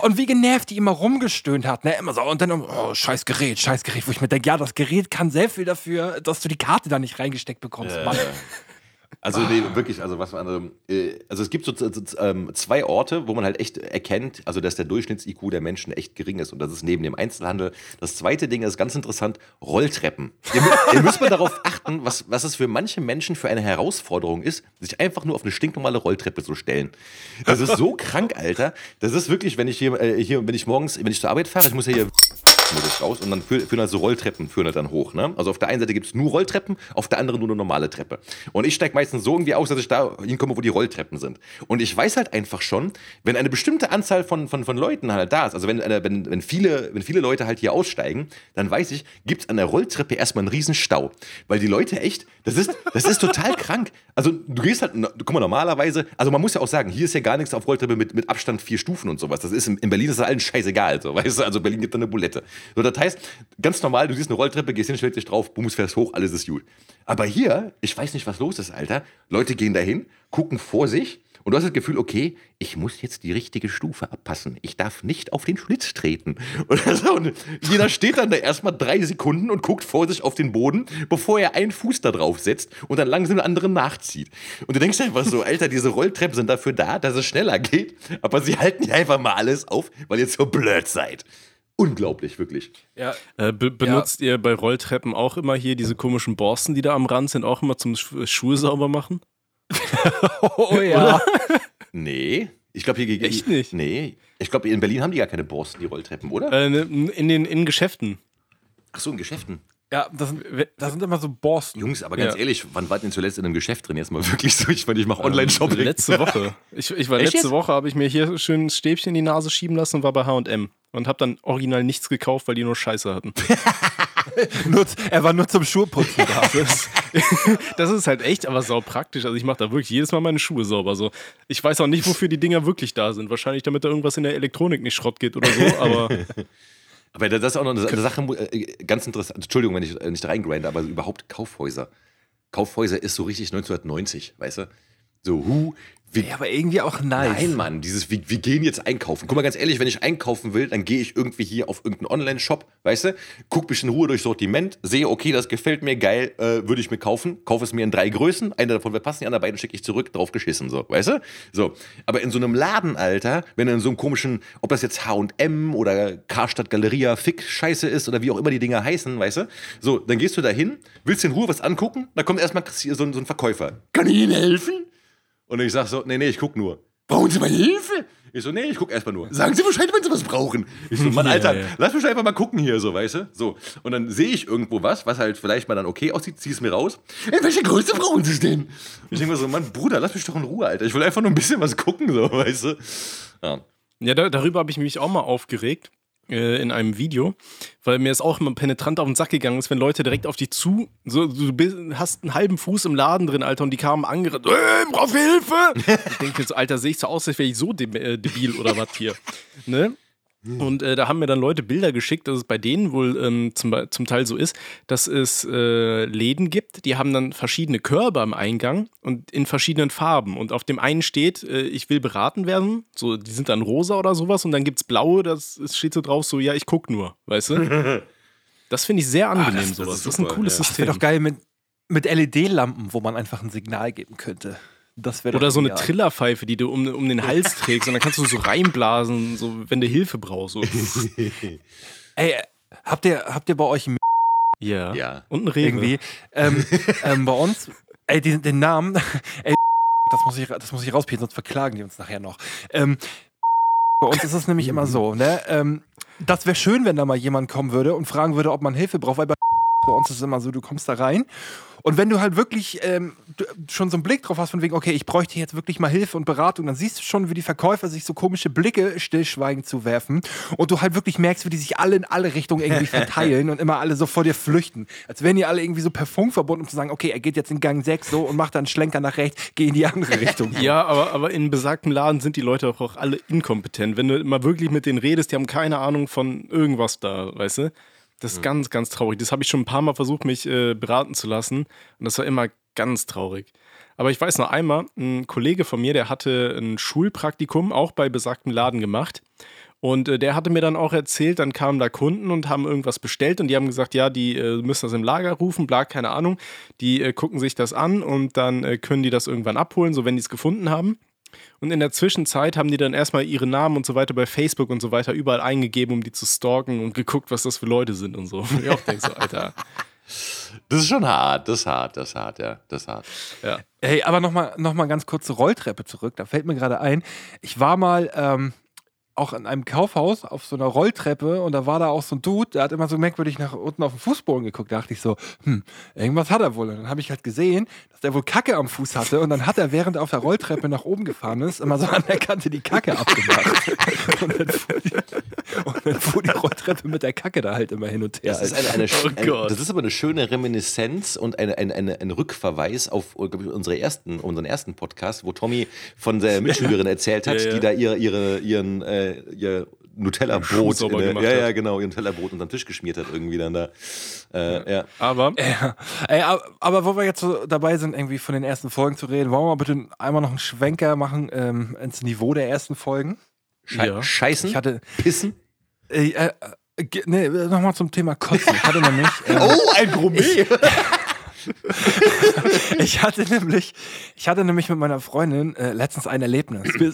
Und wie genervt die immer rumgestöhnt hat, ne? Immer so. Und dann, oh, scheiß Gerät, scheiß Gerät, wo ich mir denke, ja, das Gerät kann sehr viel dafür, dass du die Karte da nicht reingesteckt bekommst. Mann. Also nee, wirklich, also was man, äh, also es gibt so, ähm, zwei Orte, wo man halt echt erkennt, also dass der Durchschnitts-IQ der Menschen echt gering ist und das ist neben dem Einzelhandel. Das zweite Ding ist ganz interessant, Rolltreppen. Ihr müsst mal darauf achten, was, was es für manche Menschen für eine Herausforderung ist, sich einfach nur auf eine stinknormale Rolltreppe zu stellen. Das ist so krank, Alter. Das ist wirklich, wenn ich hier, äh, hier wenn ich morgens, wenn ich zur Arbeit fahre, ich muss ja hier Modus raus und dann führen, halt so Rolltreppen führen halt dann hoch. Ne? Also auf der einen Seite gibt es nur Rolltreppen, auf der anderen nur eine normale Treppe. Und ich steige meistens so irgendwie aus, dass ich da hinkomme, wo die Rolltreppen sind. Und ich weiß halt einfach schon, wenn eine bestimmte Anzahl von, von, von Leuten halt da ist, also wenn, wenn, wenn, viele, wenn viele Leute halt hier aussteigen, dann weiß ich, gibt es an der Rolltreppe erstmal einen riesen Stau. Weil die Leute echt, das ist, das ist total krank. Also du gehst halt, guck mal, normalerweise, also man muss ja auch sagen, hier ist ja gar nichts auf Rolltreppe mit, mit Abstand vier Stufen und sowas. Das ist in, in Berlin ist das allen scheißegal, so, weißt du? Also Berlin gibt da eine Bulette. So, das heißt, ganz normal, du siehst eine Rolltreppe, gehst hin, stellst dich drauf, bums, fährst hoch, alles ist gut. Aber hier, ich weiß nicht, was los ist, Alter. Leute gehen dahin, gucken vor sich und du hast das Gefühl, okay, ich muss jetzt die richtige Stufe abpassen. Ich darf nicht auf den Schlitz treten. So, und jeder steht dann da erstmal drei Sekunden und guckt vor sich auf den Boden, bevor er einen Fuß da drauf setzt und dann langsam den anderen nachzieht. Und du denkst einfach so, Alter, diese Rolltreppen sind dafür da, dass es schneller geht, aber sie halten hier einfach mal alles auf, weil ihr so blöd seid. Unglaublich, wirklich. Ja, Äh, be benutzt ihr bei Rolltreppen auch immer hier diese komischen Borsten, die da am Rand sind, auch immer zum Sch Schuhe sauber machen? oh ja. Nee. Ich glaube, hier Echt nicht? Nee. Ich glaube, in Berlin haben die gar keine Borsten, die Rolltreppen, oder? Äh, ne, in den in Geschäften. Ach so, in Geschäften. Ja, das sind, das sind immer so Borsten. Jungs, aber ganz Ja. ehrlich, wann wart ihr denn zuletzt in einem Geschäft drin? Jetzt mal wirklich so, ich meine, ich mache Online-Shopping. Letzte Woche. Ich, ich war Echt letzte jetzt? Woche, habe ich mir hier schön ein Stäbchen in die Nase schieben lassen und war bei H&M. Und habe dann original nichts gekauft, weil die nur Scheiße hatten. Nur, er war nur zum Schuhputzen da. Das, das ist halt echt, aber sau praktisch. Also ich mache da wirklich jedes Mal meine Schuhe sauber. So. Ich weiß auch nicht, wofür die Dinger wirklich da sind. Wahrscheinlich, damit da irgendwas in der Elektronik nicht Schrott geht oder so. Aber Aber das ist auch noch eine, eine Sache, äh, ganz interessant. Entschuldigung, wenn ich äh, nicht reingrinde, aber überhaupt Kaufhäuser. Kaufhäuser ist so richtig 1990, weißt du? So, hu, wir, Ja, aber irgendwie auch nice. Nein, Mann, dieses, wir, wir gehen jetzt einkaufen. Guck mal, ganz ehrlich, wenn ich einkaufen will, dann gehe ich irgendwie hier auf irgendeinen Online-Shop, weißt du, guck mich in Ruhe durch Sortiment, sehe, okay, das gefällt mir, geil, äh, würde ich mir kaufen, kaufe es mir in drei Größen, eine davon wird passen, die anderen beiden schicke ich zurück, drauf geschissen, so, weißt du? So, aber in so einem Laden, Alter, wenn du in so einem komischen, ob das jetzt H&M oder Karstadt Galeria Fick Scheiße ist oder wie auch immer die Dinger heißen, weißt du? So, dann gehst du da hin, willst in Ruhe was angucken, dann kommt erstmal so, so ein Verkäufer. Kann ich Ihnen helfen? Und ich sag so, nee, nee, ich guck nur. Brauchen Sie meine Hilfe? Ich so, nee, ich guck erstmal nur. Sagen Sie Bescheid, wenn Sie was brauchen. Ich so, Mann, Alter, ja. lass mich einfach mal gucken hier, so, weißt du? So. Und dann sehe ich irgendwo was, was halt vielleicht mal dann okay aussieht, zieh es mir raus. In welche Größe brauchen Sie es denn? Ich denke mir so, Mann, Bruder, lass mich doch in Ruhe, Alter. Ich will einfach nur ein bisschen was gucken, so, weißt du? Ja. ja, da, darüber habe ich mich auch mal aufgeregt äh, in einem Video, weil mir es auch immer penetrant auf den Sack gegangen ist, wenn Leute direkt auf dich zu, so, du bist, hast einen halben Fuß im Laden drin, Alter, und die kamen angerannt, äh, brauch Hilfe! ich denke so, Alter, sehe ich so aus, als wäre ich so de äh, debil oder was hier. Ne? Und äh, da haben mir dann Leute Bilder geschickt, dass es bei denen wohl ähm, zum, zum Teil so ist, dass es äh, Läden gibt, die haben dann verschiedene Körbe am Eingang und in verschiedenen Farben. Und auf dem einen steht, äh, ich will beraten werden, so, die sind dann rosa oder sowas, und dann gibt es blaue, das es steht so drauf, so, ja, ich guck nur, weißt du? Das finde ich sehr angenehm, Ah, das- das sowas. ist Das ist ein super, cooles ja. Das wäre System. doch geil mit, mit LED-Lampen, wo man einfach ein Signal geben könnte. Das wäre Oder so eine. Trillerpfeife, die du um, um den Hals trägst und dann kannst du so reinblasen, so, wenn du Hilfe brauchst. So. Ey, habt ihr, habt ihr bei euch ein Ja. Ja. Und ein Rewe. irgendwie? ähm, ähm, bei uns, ey, den, den Namen, ey, das muss ich, das muss ich rauspielen, sonst verklagen die uns nachher noch. Ähm, bei uns ist es nämlich immer so, ne? Ähm, das wäre schön, wenn da mal jemand kommen würde und fragen würde, ob man Hilfe braucht, weil bei bei uns ist es immer so, du kommst da rein und wenn du halt wirklich ähm, schon so einen Blick drauf hast, von wegen, okay, ich bräuchte jetzt wirklich mal Hilfe und Beratung, dann siehst du schon, wie die Verkäufer sich so komische Blicke stillschweigend zuwerfen und du halt wirklich merkst, wie die sich alle in alle Richtungen irgendwie verteilen und immer alle so vor dir flüchten. Als wären die alle irgendwie so per Funk verbunden, um zu sagen, okay, er geht jetzt in Gang 6 so und macht dann einen Schlenker nach rechts, geh in die andere Richtung. Ja, aber, aber in besagtem Laden sind die Leute auch, auch alle inkompetent. Wenn du mal wirklich mit denen redest, die haben keine Ahnung von irgendwas da, weißt du? Das ist ganz, ganz traurig. Das habe ich schon ein paar Mal versucht, mich äh, beraten zu lassen. Und das war immer ganz traurig. Aber ich weiß noch einmal, ein Kollege von mir, der hatte ein Schulpraktikum auch bei besagtem Laden gemacht. Und äh, der hatte mir dann auch erzählt, dann kamen da Kunden und haben irgendwas bestellt und die haben gesagt, ja, die äh, müssen das im Lager rufen, bla, keine Ahnung. Die äh, gucken sich das an und dann äh, können die das irgendwann abholen, so wenn die es gefunden haben. Und in der Zwischenzeit haben die dann erstmal ihre Namen und so weiter bei Facebook und so weiter überall eingegeben, um die zu stalken und geguckt, was das für Leute sind und so. Und ich auch denke so, Alter. Das ist schon hart, das ist hart, das ist hart, ja, das ist hart. Ja. Hey, aber nochmal noch mal ganz kurz zur Rolltreppe zurück. Da fällt mir gerade ein, ich war mal ähm, auch in einem Kaufhaus auf so einer Rolltreppe und da war da auch so ein Dude, der hat immer so merkwürdig nach unten auf den Fußboden geguckt. Da dachte ich so, hm, irgendwas hat er wohl. Und dann habe ich halt gesehen, dass der wohl Kacke am Fuß hatte und dann hat er, während er auf der Rolltreppe nach oben gefahren ist, immer so an der Kante die Kacke abgemacht. und, dann fuhr die, und dann fuhr die Rolltreppe mit der Kacke da halt immer hin und her. Das ist, eine, eine, Oh Gott. das ist aber eine schöne Reminiszenz und eine, eine, eine, ein Rückverweis auf ich, unsere ersten, unseren ersten Podcast, wo Tommy von seiner Mitschülerin erzählt hat, Ja, ja. die da ihre, ihre, ihren äh, ihr Schuh Nutella-Brot ja, hat. ja, genau, ihr Nutella-Brot unter den Tisch geschmiert hat irgendwie dann da. Äh, ja. Aber Ja. Ey, aber, aber wo wir jetzt so dabei sind, irgendwie von den ersten Folgen zu reden, wollen wir mal bitte einmal noch einen Schwenker machen ähm, ins Niveau der ersten Folgen? Schei Ja. Scheißen, Ich hatte, Pissen. äh, äh, ge- nee, nochmal zum Thema Kotzen. Ich hatte nämlich, äh, Oh, ein Gourmet! ich hatte nämlich, ich hatte nämlich mit meiner Freundin äh, letztens ein Erlebnis. Wir,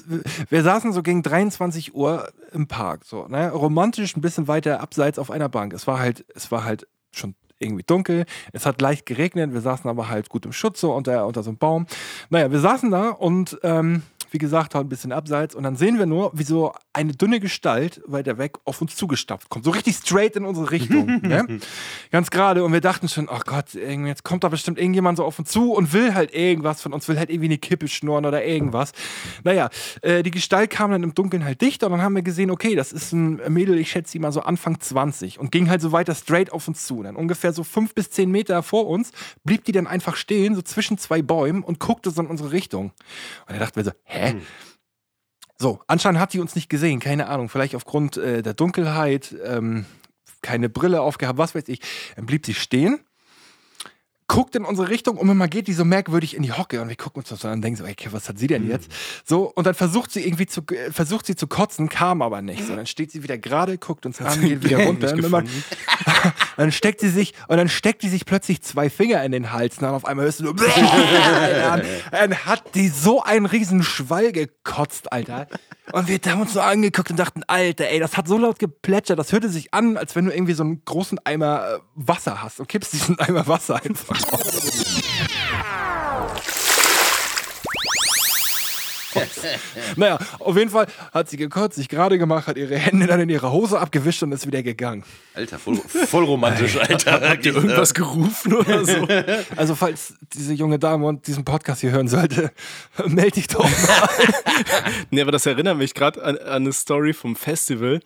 wir saßen so gegen 23 Uhr im Park, so, ne, romantisch ein bisschen weiter abseits auf einer Bank. Es war halt, es war halt schon irgendwie dunkel. Es hat leicht geregnet. Wir saßen aber halt gut im Schutz so unter, unter so einem Baum. Naja, wir saßen da und ähm, wie gesagt, ein bisschen abseits und dann sehen wir nur, wie so eine dünne Gestalt weiter weg auf uns zugestapft kommt. So richtig straight in unsere Richtung. ne? Ganz gerade. Und wir dachten schon, ach Gott, irgendwie, jetzt kommt da bestimmt irgendjemand so auf uns zu und will halt irgendwas von uns, will halt irgendwie eine Kippe schnurren oder irgendwas. Naja, äh, die Gestalt kam dann im Dunkeln halt dichter und dann haben wir gesehen, okay, das ist ein Mädel, ich schätze sie mal so Anfang 20 und ging halt so weiter straight auf uns zu. Dann ungefähr so fünf bis zehn Meter vor uns blieb die dann einfach stehen, so zwischen zwei Bäumen und guckte so in unsere Richtung. Und da dachten wir so, hä? So, anscheinend hat die uns nicht gesehen, keine Ahnung. Vielleicht aufgrund äh, der Dunkelheit, ähm, keine Brille aufgehabt, was weiß ich. Dann blieb sie stehen, guckt in unsere Richtung und immer geht die so merkwürdig in die Hocke und wir gucken uns das so an und denken so, ey, was hat sie denn jetzt? So, und dann versucht sie irgendwie zu, äh, versucht sie zu kotzen, kam aber nicht. So, dann steht sie wieder gerade, guckt uns an, geht wieder runter. Gefunden. dann steckt sie sich und dann steckt die sich plötzlich zwei Finger in den Hals. Und dann auf einmal hörst du nur, dann, dann hat die so einen riesen Schwall gekotzt, Alter. Und wir haben uns so angeguckt und dachten, Alter, ey, das hat so laut geplätschert, das hörte sich an, als wenn du irgendwie so einen großen Eimer äh, Wasser hast und kippst diesen Eimer Wasser einfach. Naja, auf jeden Fall hat sie gekotzt, sich gerade gemacht, hat ihre Hände dann in ihre Hose abgewischt und ist wieder gegangen. Alter, voll, voll romantisch, Alter. habt ihr irgendwas gerufen oder so? Also, falls diese junge Dame und diesen Podcast hier hören sollte, melde dich doch mal. Nee, aber das erinnert mich gerade an, an eine Story vom Festival.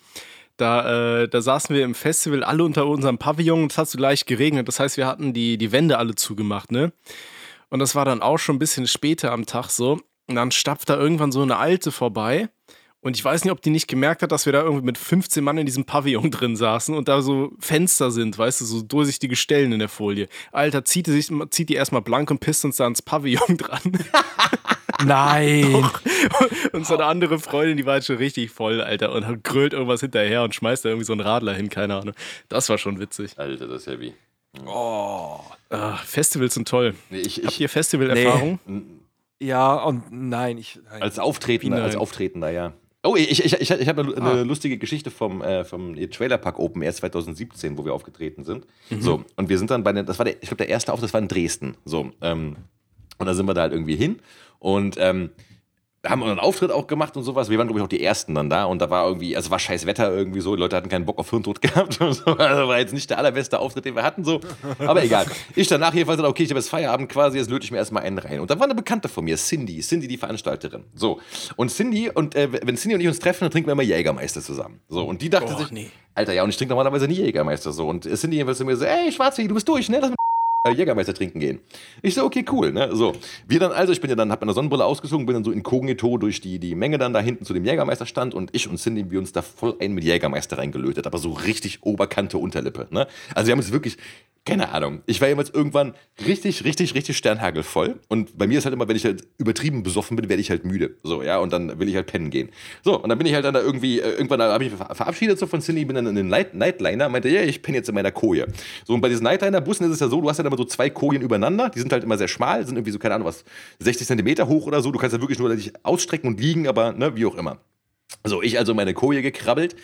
Da, äh, da saßen wir im Festival alle unter unserem Pavillon und es hat so gleich geregnet. Das heißt, wir hatten die, die Wände alle zugemacht, ne? Und das war dann auch schon ein bisschen später am Tag so. Und dann stapft da irgendwann so eine Alte vorbei Und ich weiß nicht, ob die nicht gemerkt hat, dass wir da irgendwie mit 15 Mann in diesem Pavillon drin saßen und da so Fenster sind, weißt du, so durchsichtige Stellen in der Folie. Alter, zieht die, sich, zieht die erstmal blank und pisst uns da ans Pavillon dran. Nein. und so eine andere Freundin, die war jetzt schon richtig voll, Alter, und grölt irgendwas hinterher und schmeißt da irgendwie so einen Radler hin, keine Ahnung. Das war schon witzig. Alter, das ist heavy. Ah, Festivals sind toll. Nee, ich, Habt ich, ihr Festivalerfahrung? Ja, und nein, ich. Nein. als Auftretender, als? Auftretender, ja. Oh, ich, ich, ich, ich habe eine, eine lustige Geschichte vom, äh, vom Trailerpark Open Air 2017, wo wir aufgetreten sind. So, und wir sind dann bei der, das war der, ich glaube, der erste Auftritt, das war in Dresden. So, ähm, und da sind wir da halt irgendwie hin und ähm, haben einen Auftritt auch gemacht und sowas. Wir waren, glaube ich, auch die Ersten dann da und da war irgendwie, also war scheiß Wetter irgendwie so, die Leute hatten keinen Bock auf Hirntod gehabt und so. Also war jetzt nicht der allerbeste Auftritt, den wir hatten, so. Aber egal. Ich danach jedenfalls gesagt, okay, ich habe jetzt Feierabend quasi, jetzt löte ich mir erstmal einen rein. Und da war eine Bekannte von mir, Cindy, Cindy, die Veranstalterin. So. Und Cindy, und äh, wenn Cindy und ich uns treffen, dann trinken wir immer Jägermeister zusammen. So. Und die dachte Oh, sich, nee. Alter, ja, und ich trinke normalerweise nie Jägermeister so. Und Cindy jedenfalls zu mir so, ey, Schwarze, du bist durch, ne? Lass Jägermeister trinken gehen. Ich so, okay, cool, ne? So. Wir dann also, ich bin ja dann, hab meine Sonnenbrille ausgezogen, bin dann so inkognito durch die, die Menge dann da hinten zu dem Jägermeisterstand und ich und Cindy, wir uns da voll ein mit Jägermeister reingelötet, aber so richtig oberkante Unterlippe, ne? Also wir haben uns wirklich, keine Ahnung, ich war jemals irgendwann richtig, richtig, richtig sternhagelvoll und bei mir ist halt immer, wenn ich halt übertrieben besoffen bin, werde ich halt müde, so, ja, und dann will ich halt pennen gehen. So, und dann bin ich halt dann da irgendwie, äh, irgendwann habe ich mich ver- verabschiedet so von Cindy, bin dann in den Night Nightliner, meinte, ja, ich penne jetzt in meiner Koje. So, und bei diesen Nightliner-Bussen ist es ja so, du hast ja immer so zwei Kojen übereinander, die sind halt immer sehr schmal, sind irgendwie so, keine Ahnung, was, 60 Zentimeter hoch oder so, du kannst ja wirklich nur dich ausstrecken und liegen, aber, ne, wie auch immer. So, ich also in meine Koje gekrabbelt,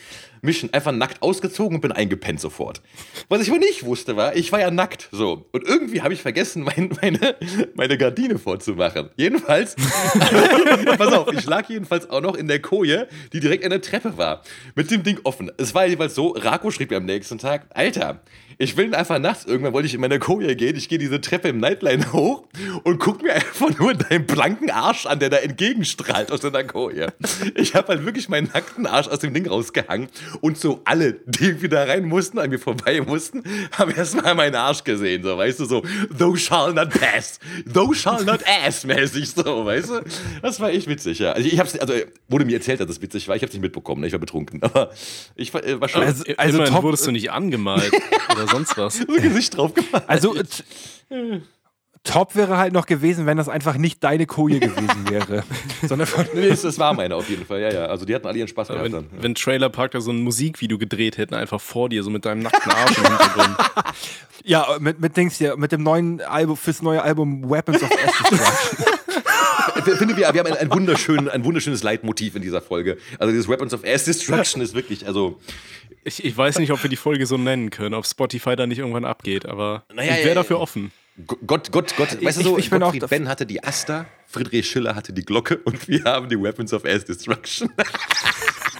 mich einfach nackt ausgezogen und bin eingepennt sofort. Was ich wohl nicht wusste war, ich war ja nackt, so. Und irgendwie habe ich vergessen, mein, meine, meine Gardine vorzumachen. Jedenfalls, pass auf, ich lag jedenfalls auch noch in der Koje, die direkt an der Treppe war. Mit dem Ding offen. Es war jeweils so, Rako schrieb mir am nächsten Tag, Alter, ich will einfach nachts, irgendwann wollte ich in meine Koje gehen, ich gehe diese Treppe im Nightline hoch und guck mir einfach nur deinen blanken Arsch an, der da entgegenstrahlt aus deiner Koje. Ich habe halt wirklich meinen nackten Arsch aus dem Ding rausgehangen und so alle, die wieder rein mussten, an mir vorbei mussten, haben erstmal meinen Arsch gesehen, so, weißt du, so, thou shall not pass, thou shall not ass, mäßig so, weißt du. Das war echt witzig, ja. Also ich hab's, also wurde mir erzählt, dass es witzig war, ich hab's nicht mitbekommen, ne? ich war betrunken, aber ich war, äh, war schon Also- Also, also Immerhin top- wurdest du nicht angemalt oder sonst was. so ein Gesicht drauf gemacht. Also, top wäre halt noch gewesen, wenn das einfach nicht deine Koje gewesen wäre. sondern von, Nee, es, es war meine auf jeden Fall, ja, ja. Also die hatten alle ihren Spaß gehabt Wenn, dann. wenn Trailer Park da so ein Musikvideo gedreht hätten, einfach vor dir, so mit deinem nackten Arsch im Hintergrund. ja, mit, mit Dings hier, mit dem neuen Album, fürs neue Album Weapons of. Ich finde, wir, wir haben ein, ein, wunderschön, ein wunderschönes Leitmotiv in dieser Folge. Also dieses Weapons of Ass Destruction ist wirklich, also Ich, ich weiß nicht, ob wir die Folge so nennen können, ob Spotify da nicht irgendwann abgeht, aber Naja, ich wäre ja, dafür ja. offen. Gott, Gott, Gott, weißt du ich- so, ich bin auch Gottfried Ben hatte die Aster, Friedrich Schiller hatte die Glocke und wir haben die Weapons of Ass Destruction.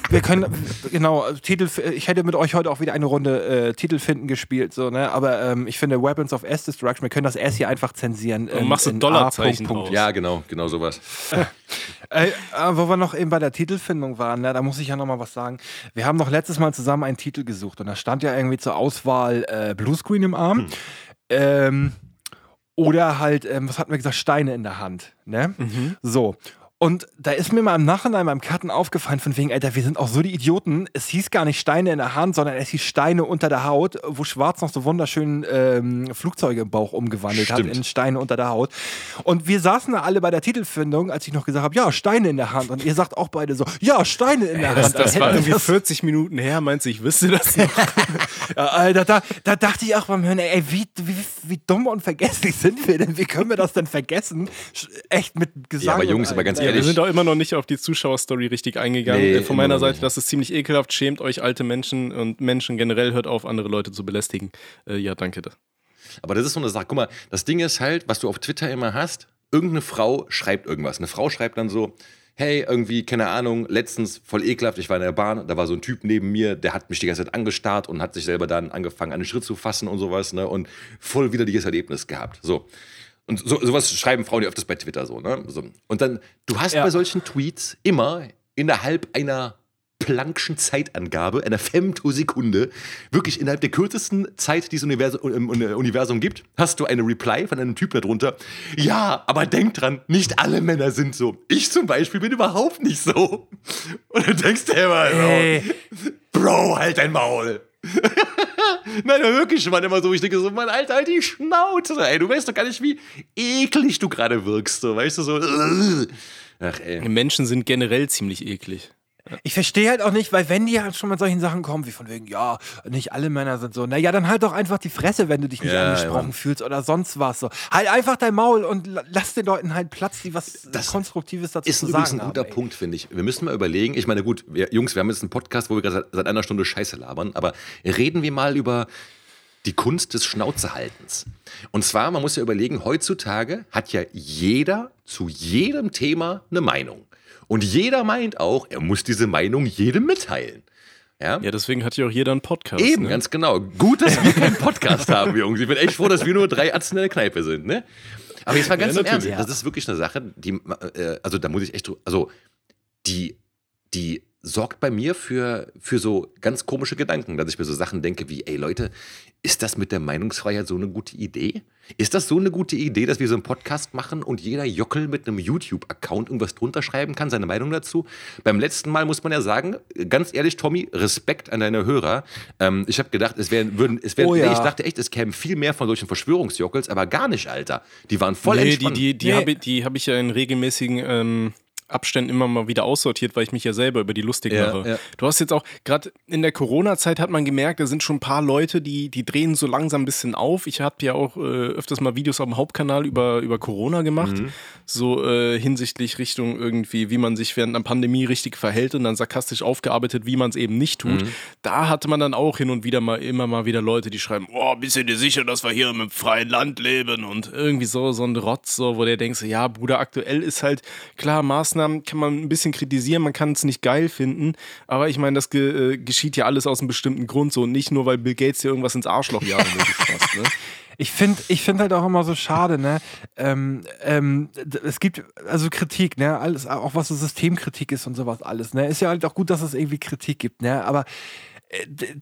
Wir können, genau, Titel, ich hätte mit euch heute auch wieder eine Runde äh, Titel finden gespielt, so, ne? Aber ähm, ich finde Weapons of S Destruction, wir können das S hier einfach zensieren. Und machst du in Dollarzeichen. Punkt, draus. ja, genau, genau sowas. Äh, äh, wo wir noch eben bei der Titelfindung waren, ne, da muss ich ja noch mal was sagen. Wir haben noch letztes Mal zusammen einen Titel gesucht und da stand ja irgendwie zur Auswahl äh, Bluescreen im Arm. Ähm, oder halt, ähm, was hatten wir gesagt, Steine in der Hand. Ne? So. Und da ist mir mal im Nachhinein beim Cutten aufgefallen, von wegen, Alter, wir sind auch so die Idioten. Es hieß gar nicht Steine in der Hand, sondern es hieß Steine unter der Haut, wo Schwarz noch so wunderschön ähm, Flugzeuge im Bauch umgewandelt Stimmt. hat in Steine unter der Haut. Und wir saßen da alle bei der Titelfindung, als ich noch gesagt habe, ja, Steine in der Hand. Und ihr sagt auch beide so, ja, Steine in der Das, Hand. das Als war irgendwie das- 40 Minuten her, meinst du, ich wüsste das noch? ja, Alter, da, da dachte ich auch beim Hören, ey, wie, wie, wie dumm und vergesslich sind wir denn? Wie können wir das denn vergessen? Echt mit Gesang. Ja, aber Jungs, aber ganz Ja, wir ehrlich. sind auch immer noch nicht auf die Zuschauerstory richtig eingegangen. Nee, Äh, Von meiner Seite, nicht. das ist ziemlich ekelhaft. Schämt euch alte Menschen und Menschen generell, hört auf, andere Leute zu belästigen. Äh, ja, danke. Aber das ist so eine Sache. Guck mal, das Ding ist halt, was du auf Twitter immer hast, irgendeine Frau schreibt irgendwas. Eine Frau schreibt dann so, hey, irgendwie, keine Ahnung, letztens voll ekelhaft, ich war in der Bahn, da war so ein Typ neben mir, der hat mich die ganze Zeit angestarrt und hat sich selber dann angefangen, an den Schritt zu fassen und sowas, ne? Und voll widerliches Erlebnis gehabt. So. Und so, sowas schreiben Frauen ja öfters bei Twitter so, ne? So. Und dann, du hast Ja. bei solchen Tweets immer innerhalb einer Planck'schen Zeitangabe, einer Femtosekunde, wirklich innerhalb der kürzesten Zeit, die es Universum, im Universum gibt, hast du eine Reply von einem Typ darunter. Ja, aber denk dran, nicht alle Männer sind so. Ich zum Beispiel bin überhaupt nicht so. Und du denkst dir immer so, Bro, halt dein Maul. Nein, wirklich, man immer so, ich denke so, Mann, Alter, halt die Schnauze, ey, du weißt doch gar nicht, wie eklig du gerade wirkst, so, weißt du, so. Ach, ey. Menschen sind generell ziemlich eklig. Ich verstehe halt auch nicht, weil wenn die halt schon mit solchen Sachen kommen, wie von wegen, ja, nicht alle Männer sind so, naja, dann halt doch einfach die Fresse, wenn du dich nicht ja, angesprochen ja. fühlst oder sonst was. So. Halt einfach dein Maul und lass den Leuten halt Platz, die was das Konstruktives dazu zu sagen Ist ein guter haben, Punkt, finde ich. Wir müssen mal überlegen, ich meine, gut, wir, Jungs, wir haben jetzt einen Podcast, wo wir gerade seit, seit einer Stunde Scheiße labern, aber reden wir mal über die Kunst des Schnauzehaltens. Und zwar, man muss ja überlegen, heutzutage hat ja jeder zu jedem Thema eine Meinung. Und jeder meint auch, er muss diese Meinung jedem mitteilen. Ja, ja deswegen hat ja auch jeder einen Podcast. Eben, ne? ganz genau. Gut, dass wir keinen Podcast haben, Jungs. Ich bin echt froh, dass wir nur drei Atzen in der Kneipe sind. Ne? Aber jetzt mal ganz ja, im Ernst, das ist wirklich eine Sache, die, äh, also da muss ich echt, also die, die sorgt bei mir für, für so ganz komische Gedanken, dass ich mir so Sachen denke wie, ey Leute, ist das mit der Meinungsfreiheit so eine gute Idee? Ist das so eine gute Idee, dass wir so einen Podcast machen und jeder Jockel mit einem YouTube-Account irgendwas drunter schreiben kann, seine Meinung dazu? Beim letzten Mal muss man ja sagen, ganz ehrlich, Tommy, Respekt an deine Hörer. Ähm, ich habe gedacht, es wären, würden, es wären, oh ja. nee, ich dachte echt, es kämen viel mehr von solchen Verschwörungsjockels, aber gar nicht, Alter. Die waren voll nee, entspannt. Die, die, die nee. habe hab ich ja in regelmäßigen ähm, Abständen immer mal wieder aussortiert, weil ich mich ja selber über die lustig ja, mache. Ja. Du hast jetzt auch, gerade in der Corona-Zeit hat man gemerkt, da sind schon ein paar Leute, die, die drehen so langsam ein bisschen auf. Ich habe ja auch äh, öfters mal Videos auf dem Hauptkanal über, über Corona gemacht, mhm. so äh, hinsichtlich Richtung irgendwie, wie man sich während einer Pandemie richtig verhält und dann sarkastisch aufgearbeitet, wie man es eben nicht tut. Mhm. Da hatte man dann auch hin und wieder mal immer mal wieder Leute, die schreiben, oh, bist du dir sicher, dass wir hier im freien Land leben und irgendwie so, so ein Rotz, so, wo der denkst, ja, Bruder, aktuell ist halt klar, Maßnahmen Maßnahmen kann man ein bisschen kritisieren, man kann es nicht geil finden, aber ich meine, das ge äh, geschieht ja alles aus einem bestimmten Grund so und nicht nur, weil Bill Gates dir irgendwas ins Arschloch jagen will. fast, ne? Ich finde ich find halt auch immer so schade, ne? Ähm, ähm, es gibt also Kritik, ne? Alles, auch was so Systemkritik ist und sowas alles, ne? Ist ja halt auch gut, dass es irgendwie Kritik gibt, ne? Aber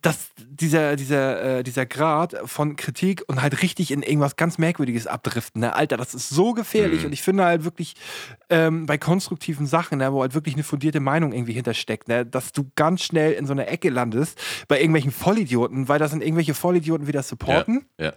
dass dieser, dieser, äh, dieser Grad von Kritik und halt richtig in irgendwas ganz Merkwürdiges abdriften, ne? Alter, das ist so gefährlich. Mhm. Und ich finde halt wirklich ähm, bei konstruktiven Sachen, ne, wo halt wirklich eine fundierte Meinung irgendwie hintersteckt, ne, dass du ganz schnell in so einer Ecke landest bei irgendwelchen Vollidioten, weil das sind irgendwelche Vollidioten wieder supporten. Ja, ja.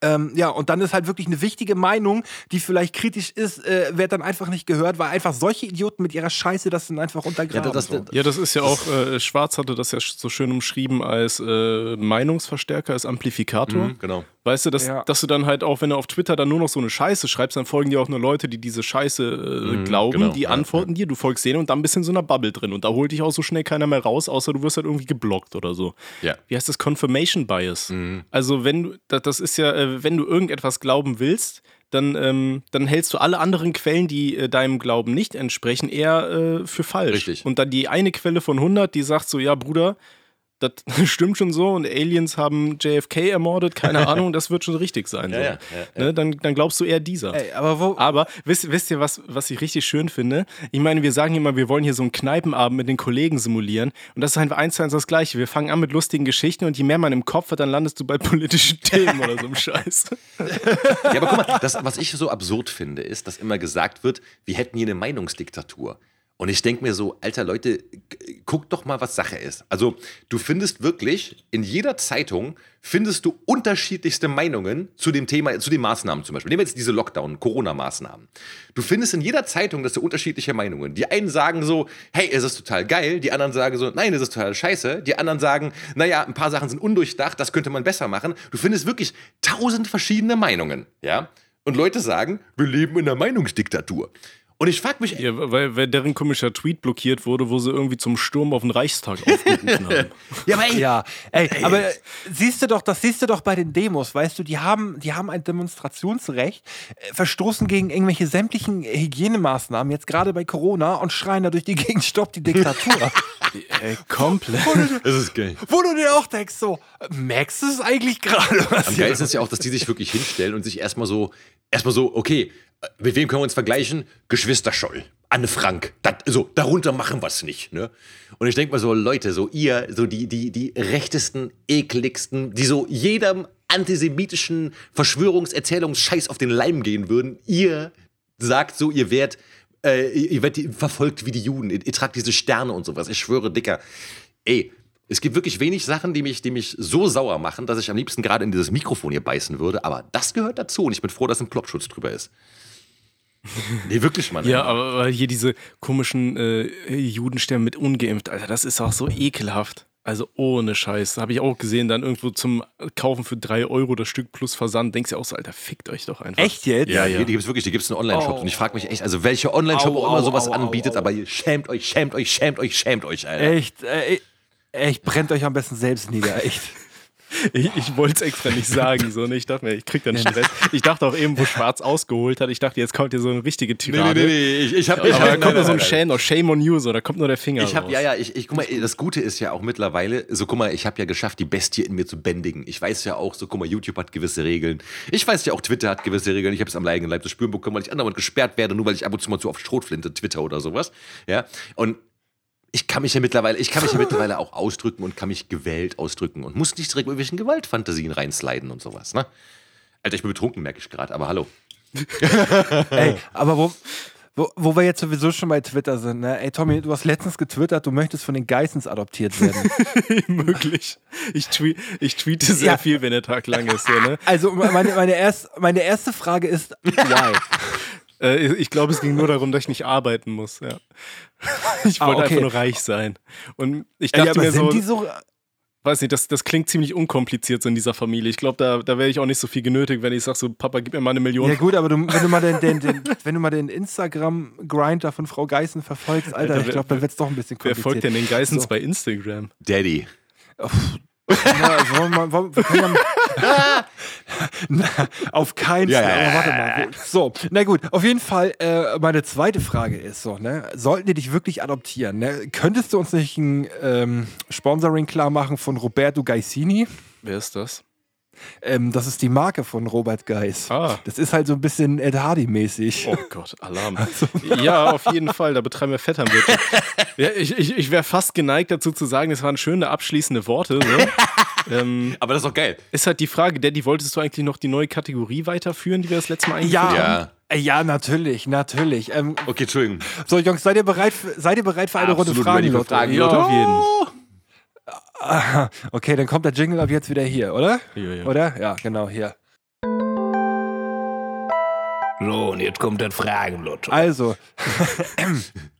Ähm, ja, und dann ist halt wirklich eine wichtige Meinung, die vielleicht kritisch ist, äh, wird dann einfach nicht gehört, weil einfach solche Idioten mit ihrer Scheiße das dann einfach untergraben. Ja, das, so. ja, das ist ja auch, äh, Schwarz hatte das ja so schön umschrieben als äh, Meinungsverstärker, als Amplifikator. Mhm, genau. Weißt du, dass, ja. dass du dann halt auch, wenn du auf Twitter dann nur noch so eine Scheiße schreibst, dann folgen dir auch nur Leute, die diese Scheiße äh, mhm, glauben, genau. die ja, antworten ja. dir, du folgst denen und dann bist du in so einer Bubble drin und da holt dich auch so schnell keiner mehr raus, außer du wirst halt irgendwie geblockt oder so. Ja. Wie heißt das? Confirmation Bias. Mhm. Also wenn du, das ist ja, äh, wenn du irgendetwas glauben willst, dann, ähm, dann hältst du alle anderen Quellen, die äh, deinem Glauben nicht entsprechen, eher äh, für falsch. Richtig. Und dann die eine Quelle von 100, die sagt so, ja Bruder, das stimmt schon so und Aliens haben JFK ermordet, keine Ahnung, das wird schon richtig sein. So. Ja, ja, ja, ne? dann, dann glaubst du eher dieser. Ey, aber wo aber wisst, wisst ihr, was, was ich richtig schön finde? Ich meine, wir sagen immer, wir wollen hier so einen Kneipenabend mit den Kollegen simulieren und das ist einfach eins zu eins das Gleiche. Wir fangen an mit lustigen Geschichten und je mehr man im Kopf hat, dann landest du bei politischen Themen oder so einem Scheiß. Ja, aber guck mal, das, was ich so absurd finde, ist, dass immer gesagt wird, wir hätten hier eine Meinungsdiktatur. Und ich denke mir so, alter Leute, guck doch mal, was Sache ist. Also du findest wirklich, in jeder Zeitung findest du unterschiedlichste Meinungen zu dem Thema, zu den Maßnahmen zum Beispiel. Nehmen wir jetzt diese Lockdown, Corona-Maßnahmen. Du findest in jeder Zeitung, dass du unterschiedliche Meinungen. Die einen sagen so, hey, es ist total geil. Die anderen sagen so, nein, es ist total scheiße. Die anderen sagen, naja, ein paar Sachen sind undurchdacht, das könnte man besser machen. Du findest wirklich tausend verschiedene Meinungen, ja? Und Leute sagen, wir leben in einer Meinungsdiktatur. Und ich frage mich. Ja, weil, weil deren komischer Tweet blockiert wurde, wo sie irgendwie zum Sturm auf den Reichstag aufgerufen haben. ja, aber ey, ja, ey, aber siehst du doch, das siehst du doch bei den Demos, weißt du, die haben, die haben ein Demonstrationsrecht, äh, verstoßen gegen irgendwelche sämtlichen Hygienemaßnahmen, jetzt gerade bei Corona und schreien da durch die Gegend, stopp die Diktatur. ey, komplett. das ist geil. Wo du dir auch denkst, so, merkst du es eigentlich gerade? Am geilsten ist ja auch, dass die sich wirklich hinstellen und sich erstmal so, erstmal so, okay, mit wem können wir uns vergleichen? Geschwister Scholl. Anne Frank. Dat, so, darunter machen wir es nicht. Ne? Und ich denke mal so, Leute, so ihr, so die, die, die rechtesten, ekligsten, die so jedem antisemitischen Verschwörungserzählungsscheiß auf den Leim gehen würden, ihr sagt so, ihr werdet, äh, ihr werdet verfolgt wie die Juden, ihr, ihr tragt diese Sterne und sowas. Ich schwöre, Dicker. Ey, es gibt wirklich wenig Sachen, die mich, die mich so sauer machen, dass ich am liebsten gerade in dieses Mikrofon hier beißen würde, aber das gehört dazu und ich bin froh, dass ein Plopschutz drüber ist. Nee, wirklich, Mann. Ja, aber weil hier diese komischen äh, Judensterne mit ungeimpft, Alter, das ist auch so ekelhaft. Also ohne Scheiß. Habe ich auch gesehen, dann irgendwo zum Kaufen für 3 Euro das Stück plus Versand. Denkst du auch so, Alter, fickt euch doch einfach. Echt jetzt? Ja, ja. die gibt es wirklich, die gibt es in Online-Shops. Oh. Und ich frage mich echt, also welche Online-Shop Au, auch immer au, sowas au, au, anbietet, au. aber ihr schämt euch, schämt euch, schämt euch, schämt euch, Alter. Echt, äh, echt, brennt euch am besten selbst nieder, echt. Ich, ich wollte es extra nicht sagen. So, ne? Ich dachte mir, ich krieg dann Stress. Ich dachte auch eben, wo Schwarz ausgeholt hat, ich dachte, jetzt kommt hier so eine richtige Nee, nee, Tirade. nee, nee, ich, ich hab, ich Aber hab, da kommt nur so ein Shame, oh, Shame on you, so, da kommt nur der Finger Ich habe raus. ja, ja, ich, ich guck mal, das Gute ist ja auch mittlerweile, so guck mal, ich habe ja geschafft, die Bestie in mir zu bändigen. Ich weiß ja auch, so guck mal, YouTube hat gewisse Regeln. Ich weiß ja auch, Twitter hat gewisse Regeln. Ich habe es am eigenen Leib zu spüren bekommen, weil ich andauernd gesperrt werde, nur weil ich ab und zu mal zu auf Schrotflinte Twitter oder sowas. Ja, und ich kann mich ja mittlerweile, ich kann mich ja mittlerweile auch ausdrücken und kann mich gewählt ausdrücken und muss nicht direkt mit irgendwelchen Gewaltfantasien reinsliden und sowas, ne? Alter, ich bin betrunken, merke ich gerade, aber hallo. Ey, aber wo, wo, wo wir jetzt sowieso schon bei Twitter sind, ne? Ey, Tommy, du hast letztens getwittert, du möchtest von den Geissens adoptiert werden. Möglich. Ich, tweet, ich tweete sehr Ja. viel, wenn der Tag lang ist. So, ne? Also, meine, meine, erst, meine erste Frage ist, why? Äh, ich glaube, es ging nur darum, dass ich nicht arbeiten muss. Ja. Ich Ah, wollte okay. einfach nur reich sein. Und ich Ey, dachte aber mir so, sind die so. weiß nicht, das, das klingt ziemlich unkompliziert so in dieser Familie. Ich glaube, da, da wäre ich auch nicht so viel genötigt, wenn ich sage so, Papa, gib mir mal eine Million. Ja gut, aber du, wenn du mal den, den, den, wenn du mal den Instagram-Grind da von Frau Geißen verfolgst, Alter, Alter, ich wer- glaube, dann wird es doch ein bisschen Wer kompliziert. folgt denn den Geissens So. bei Instagram? Daddy. Ja, also wollen wir, mal- wollen, wir können ja, na, auf keinen Fall. ja, ja, aber warte mal. So, na gut, auf jeden Fall, äh, meine zweite Frage ist so, ne, sollten die dich wirklich adoptieren, ne, könntest du uns nicht ein ähm, Sponsoring klar machen von Roberto Gaisini? Wer ist das? Ähm, das ist die Marke von Robert Geis. Ah. Das ist halt so ein bisschen Ed Hardy-mäßig. Oh Gott, Alarm. Ja, auf jeden Fall, da betreiben wir Vetternwirtschaft. Ja, ich ich, ich wäre fast geneigt dazu zu sagen, das waren schöne abschließende Worte. So. ähm, Aber das ist doch geil. ist halt die Frage, Daddy, wolltest du eigentlich noch die neue Kategorie weiterführen, die wir das letzte Mal eingeführt Ja, haben? Ja. Äh, ja, natürlich, natürlich. Ähm, Okay, Entschuldigung. so, Jungs, seid ihr bereit für, seid ihr bereit für eine Runde Absolut Fragen? ready für Lotto? Fragen, Ja, auf jeden. Okay, dann kommt der Jingle ab jetzt wieder hier, oder? Ja, ja. Oder? Ja, genau, hier. So, und jetzt kommt das Fragenlotto. Also,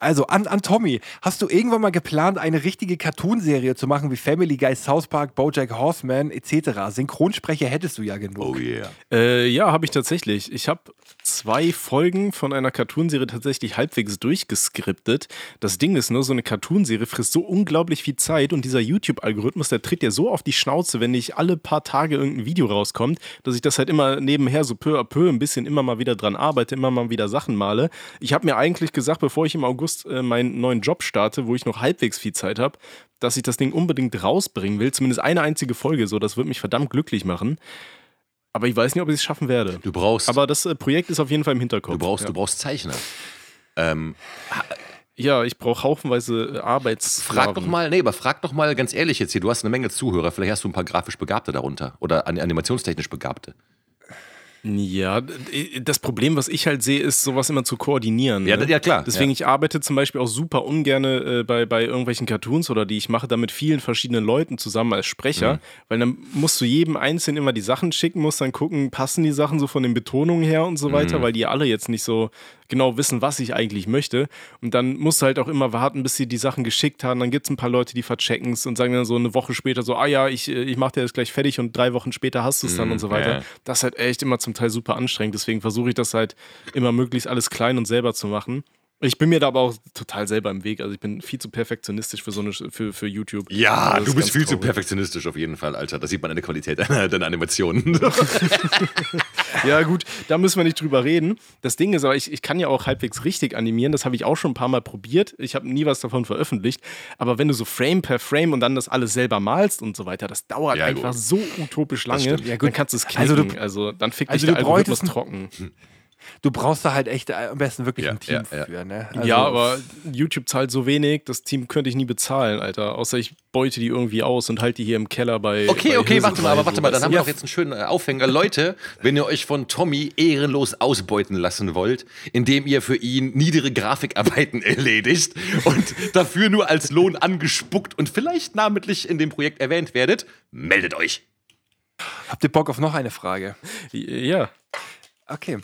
also an, an Tommy, hast du irgendwann mal geplant, eine richtige Cartoonserie zu machen wie Family Guy, South Park, BoJack Horseman etc.? Synchronsprecher hättest du ja genug. Oh yeah. Äh, ja, habe ich tatsächlich. Ich habe zwei Folgen von einer Cartoonserie tatsächlich halbwegs durchgeskriptet. Das Ding ist nur, so eine Cartoonserie frisst so unglaublich viel Zeit und dieser YouTube-Algorithmus, der tritt dir so auf die Schnauze, wenn nicht alle paar Tage irgendein Video rauskommt, dass ich das halt immer nebenher so peu à peu ein bisschen immer mal wieder dran arbeite, immer mal wieder Sachen male. Ich habe mir eigentlich gesagt, bevor ich im August äh, meinen neuen Job starte, wo ich noch halbwegs viel Zeit habe, dass ich das Ding unbedingt rausbringen will. Zumindest eine einzige Folge, so, das würde mich verdammt glücklich machen. Aber ich weiß nicht, ob ich es schaffen werde. Du brauchst, Aber das äh, Projekt ist auf jeden Fall im Hinterkopf. du brauchst, ja. du brauchst Zeichner. Ähm, ja, ich brauche haufenweise äh, Arbeits. frag doch mal, nee, aber frag doch mal ganz ehrlich jetzt hier, du hast eine Menge Zuhörer, vielleicht hast du ein paar grafisch Begabte darunter oder an- animationstechnisch Begabte. Ja, das Problem, was ich halt sehe, ist, sowas immer zu koordinieren. Ja, ne? ja, klar, Deswegen, ja. ich arbeite zum Beispiel auch super ungerne äh, bei, bei irgendwelchen Cartoons oder die ich mache, da mit vielen verschiedenen Leuten zusammen als Sprecher, Mhm. weil dann musst du jedem Einzelnen immer die Sachen schicken, musst dann gucken, passen die Sachen so von den Betonungen her und so Mhm. weiter, weil die alle jetzt nicht so genau wissen, was ich eigentlich möchte. Und dann musst du halt auch immer warten, bis sie die Sachen geschickt haben. Dann gibt es ein paar Leute, die verchecken es und sagen dann so eine Woche später so, ah ja, ich, äh, ich mache dir das gleich fertig und drei Wochen später hast du es dann Mhm, und so weiter. ja. Das ist halt echt immer zum Teil super anstrengend. Deswegen versuche ich das halt immer möglichst alles klein und selber zu machen. Ich bin mir da aber auch total selber im Weg. Also ich bin viel zu perfektionistisch für so eine für, für YouTube. Ja, Also du ist bist viel zu traurig. perfektionistisch auf jeden Fall, Alter. Das sieht man an der Qualität deiner, deiner Animationen. Ja, gut, da müssen wir nicht drüber reden. Das Ding ist aber, ich, ich kann ja auch halbwegs richtig animieren. Das habe ich auch schon ein paar Mal probiert. Ich habe nie was davon veröffentlicht. Aber wenn du so Frame per Frame und dann das alles selber malst und so weiter, das dauert Ja, einfach gut. so utopisch lange. Ja, gut. Dann kannst du es Also knicken. du- Also, dann fickt also dich der du Algorithmus trocken. Du brauchst da halt echt äh, am besten wirklich Ja, ein Team ja, ja. für, ne? Also, ja, aber YouTube zahlt so wenig, das Team könnte ich nie bezahlen, Alter. Außer ich beute die irgendwie aus und halte die hier im Keller bei. Okay, bei okay, warte mal, aber warte mal, dann haben wir Ja. doch jetzt einen schönen äh, Aufhänger. Leute, wenn ihr euch von Tommy ehrenlos ausbeuten lassen wollt, indem ihr für ihn niedere Grafikarbeiten erledigt und dafür nur als Lohn angespuckt und vielleicht namentlich in dem Projekt erwähnt werdet, meldet euch. habt ihr Bock auf noch eine Frage? Ja. Okay.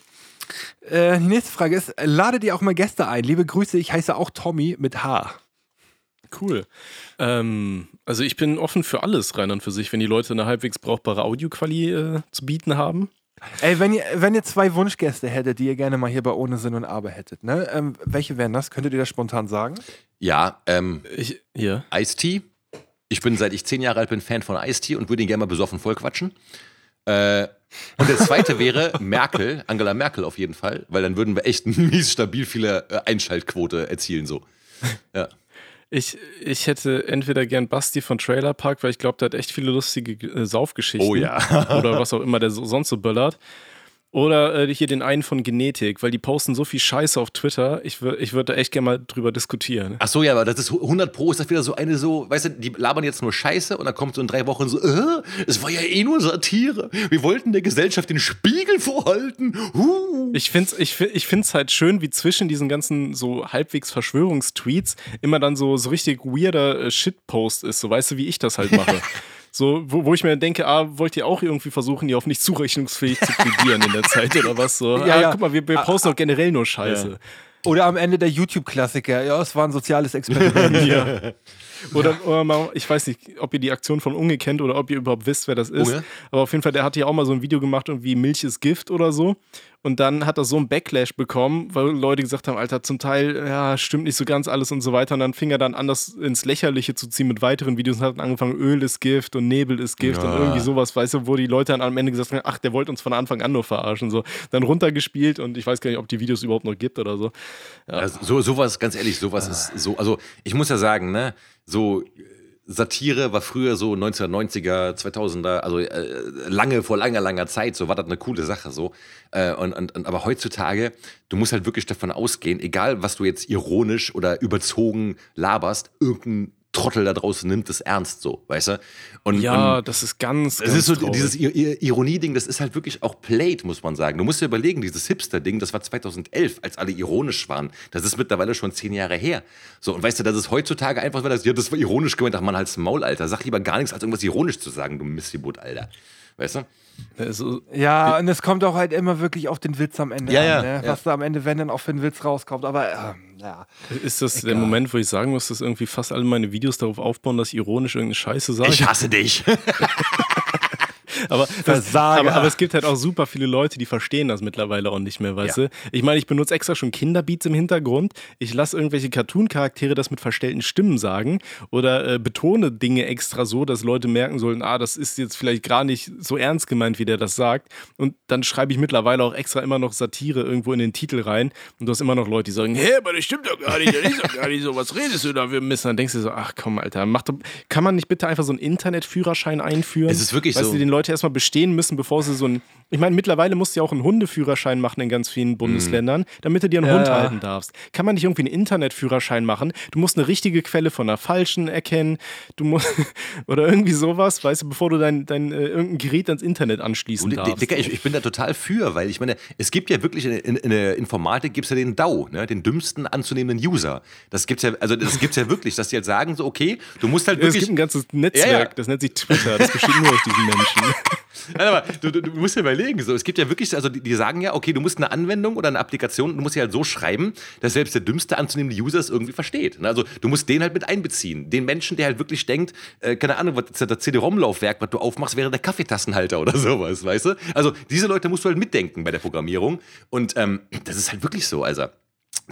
Äh, die nächste Frage ist: Ladet ihr auch mal Gäste ein? Liebe Grüße, ich heiße auch Tommy mit H. Cool. Ähm, also ich bin offen für alles rein und für sich, wenn die Leute eine halbwegs brauchbare Audioquali äh, zu bieten haben. Ey, wenn ihr, wenn ihr zwei Wunschgäste hättet, die ihr gerne mal hier bei Ohne Sinn und Aber hättet, ne? Ähm, welche wären das? Könntet ihr das spontan sagen? Ja, ähm, Ich, ja. Ice-T. Ich bin, seit ich zehn Jahre alt bin, Fan von Ice-T und würde ihn gerne mal besoffen vollquatschen. Äh, und der zweite wäre Merkel, Angela Merkel auf jeden Fall, weil dann würden wir echt mies stabil viele äh, Einschaltquote erzielen so. Ja. Ich, ich hätte entweder gern Basti von Trailer Park, weil ich glaube, der hat echt viele lustige äh, Saufgeschichten. Oh ja. oder was auch immer der so, sonst so böllert. Oder äh, hier den einen von Genetik, weil die posten so viel Scheiße auf Twitter. Ich, ich würde da echt gerne mal drüber diskutieren. Ach so, ja, aber das ist 100 Pro, ist das wieder so eine so, weißt du, die labern jetzt nur Scheiße und dann kommt so in drei Wochen so, äh, es war ja eh nur Satire. Wir wollten der Gesellschaft den Spiegel vorhalten. Huh. Ich finde es ich, ich find's halt schön, wie zwischen diesen ganzen so halbwegs Verschwörungstweets immer dann so, so richtig weirder äh, Shitpost ist. So weißt du, wie ich das halt mache. So, wo, wo ich mir denke, ah, wollt ihr auch irgendwie versuchen, die auf nicht zurechnungsfähig zu plädieren in der Zeit oder was so? Ja, ah, ja. guck mal, wir, wir posten doch generell nur Scheiße. Oder am Ende der YouTube-Klassiker, ja, es war ein soziales Experiment. Ja. Oder, oder mal, ich weiß nicht, ob ihr die Aktion von Unge kennt oder ob ihr überhaupt wisst, wer das ist. Unge? Aber auf jeden Fall, der hat ja auch mal so ein Video gemacht, irgendwie Milch ist Gift oder so. Und dann hat er so einen Backlash bekommen, weil Leute gesagt haben, Alter, zum Teil, ja, stimmt nicht so ganz alles und so weiter. Und dann fing er dann an, das ins Lächerliche zu ziehen mit weiteren Videos und hat dann angefangen, Öl ist Gift und Nebel ist Gift und Ja. irgendwie sowas, weißt du, wo die Leute dann am Ende gesagt haben, ach, der wollte uns von Anfang an nur verarschen. So. Dann runtergespielt und ich weiß gar nicht, ob die Videos überhaupt noch gibt oder so. Also, so, sowas, ganz ehrlich, sowas ist so, also ich muss ja sagen, ne, so Satire war früher so 1990er, 2000er, also äh, lange, vor langer, langer Zeit, so war das eine coole Sache so. Äh, und, und, und, aber heutzutage, du musst halt wirklich davon ausgehen, egal was du jetzt ironisch oder überzogen laberst, irgendein Trottel da draußen nimmt es ernst so, weißt du? Und, Ja, und das ist ganz, es ist so traurig. dieses Ir- Ir- Ironie-Ding, das ist halt wirklich auch played, muss man sagen. Du musst dir überlegen, dieses Hipster-Ding, das war 2011, als alle ironisch waren. Das ist mittlerweile schon zehn Jahre her. So, und weißt du, das ist heutzutage einfach, weil das, ja, das war ironisch gemeint, ach man, halt's Maul, Alter. Sag lieber gar nichts, als irgendwas ironisch zu sagen, du Mistgeburt, Alter. Weißt du? Also, ja, und es kommt auch halt immer wirklich auf den Witz am Ende Ja, an, ja, ne? ja. was da am Ende, wenn dann auch für einen Witz rauskommt. Aber ähm, ja. Ist das der Moment, wo ich sagen muss, dass irgendwie fast alle meine Videos darauf aufbauen, dass ich ironisch irgendeine Scheiße sage? Ich hasse dich. aber, Versager. aber, aber es gibt halt auch super viele Leute, die verstehen das mittlerweile auch nicht mehr, weißt Ja. du? Ich meine, ich benutze extra schon Kinderbeats im Hintergrund. Ich lasse irgendwelche Cartoon-Charaktere das mit verstellten Stimmen sagen oder äh, betone Dinge extra so, dass Leute merken sollen, ah, das ist jetzt vielleicht gar nicht so ernst gemeint, wie der das sagt. Und dann schreibe ich mittlerweile auch extra immer noch Satire irgendwo in den Titel rein. Und du hast immer noch Leute, die sagen, hey, aber das stimmt doch gar nicht, das ist doch gar nicht so, was redest du da für Mist? Und dann denkst du so, ach komm, Alter, mach doch, kann man nicht bitte einfach so einen Internetführerschein einführen? Es ist wirklich weißt so. Du, den Leute erstmal bestehen müssen, bevor sie so ein. Ich meine, mittlerweile musst du ja auch einen Hundeführerschein machen in ganz vielen Bundesländern, damit du dir einen Ja, Hund ja. halten darfst. Kann man nicht irgendwie einen Internetführerschein machen? Du musst eine richtige Quelle von einer falschen erkennen. Du musst. oder irgendwie sowas, weißt du, bevor du dein, dein äh, irgendein Gerät ans Internet anschließen Und, darfst. Dicker, ich, ich bin da total für, weil ich meine, es gibt ja wirklich in, in, der Informatik gibt es ja den DAO, ne, den dümmsten anzunehmenden User. Das gibt's ja, also das gibt's ja wirklich, dass die halt sagen so, okay, du musst halt es wirklich. gibt ein ganzes Netzwerk, ja. das nennt sich Twitter, das besteht nur aus diesen Menschen. Nein, aber du, du, musst dir überlegen, so, es gibt ja wirklich, also die, die sagen ja, okay, du musst eine Anwendung oder eine Applikation, du musst sie halt so schreiben, dass selbst der dümmste anzunehmende User es irgendwie versteht. ne? Also du musst den halt mit einbeziehen. Den Menschen, der halt wirklich denkt, äh, keine Ahnung, was das CD-ROM-Laufwerk, was du aufmachst, wäre der Kaffeetassenhalter oder sowas, weißt du? Also diese Leute musst du halt mitdenken bei der Programmierung. Und ähm, das ist halt wirklich so, also.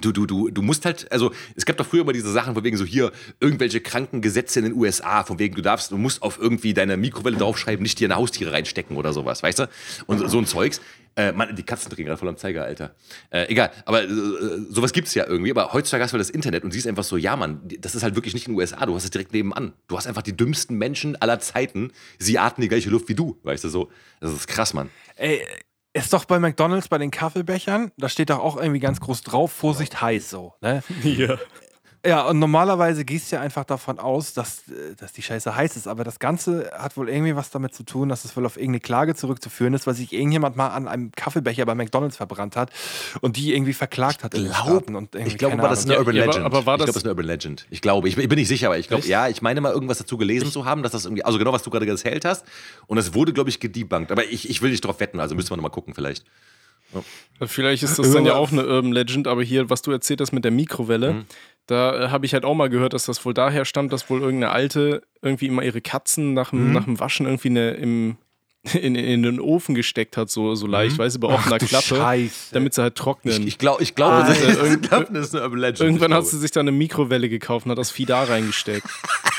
Du, du, du, du musst halt, also es gab doch früher immer diese Sachen, von wegen so hier irgendwelche kranken Gesetze in den USA, von wegen du darfst, du musst auf irgendwie deine Mikrowelle draufschreiben, nicht dir eine Haustiere reinstecken oder sowas, weißt du? Und so, so ein Zeugs. Äh, Mann, die Katzen drehen gerade voll am Zeiger, Alter. Äh, egal, aber äh, sowas gibt's ja irgendwie. Aber heutzutage hast du halt das Internet und siehst einfach so, ja, Mann, das ist halt wirklich nicht in den USA, du hast es direkt nebenan. Du hast einfach die dümmsten Menschen aller Zeiten, sie atmen die gleiche Luft wie du, weißt du so. Das ist krass, Mann. Ey, Ist doch bei McDonalds bei den Kaffeebechern, da steht doch auch irgendwie ganz groß drauf, Vorsicht heiß so. Ne? Ja. Ja, und normalerweise gehst du ja einfach davon aus, dass, äh, dass die Scheiße heiß ist. Aber das Ganze hat wohl irgendwie was damit zu tun, dass es wohl auf irgendeine Klage zurückzuführen ist, weil sich irgendjemand mal an einem Kaffeebecher bei McDonalds verbrannt hat und die irgendwie verklagt hat in den glaub- Staaten. Und irgendwie, Ich glaube aber, das ist eine. Urban Ja, aber- Legend. aber war ich glaube, das- das ist eine Urban Legend. Ich glaube, ich, ich bin nicht sicher, aber ich glaube, ja, ich meine mal irgendwas dazu gelesen zu haben, dass das irgendwie, also genau, was du gerade erzählt hast. Und es wurde, glaube ich, gedebunked. Aber ich, ich will nicht drauf wetten, also müssen wir nochmal gucken vielleicht. Vielleicht ist das dann ja auch eine Urban Legend, aber hier, was du erzählt hast mit der Mikrowelle, Mhm. Da äh, habe ich halt auch mal gehört, dass das wohl daher stammt, dass wohl irgendeine Alte irgendwie immer ihre Katzen nach dem, Mhm. nach dem Waschen irgendwie eine, im, in, in den Ofen gesteckt hat, so, so leicht, weiß über offener du Klappe, Scheiße. damit sie halt trocknen. Ich, ich, glaub, ich glaube, Ah, das, äh, glaube, ist eine Urban Legend. Irgendwann hat sie sich dann eine Mikrowelle gekauft und hat das Vieh da reingesteckt.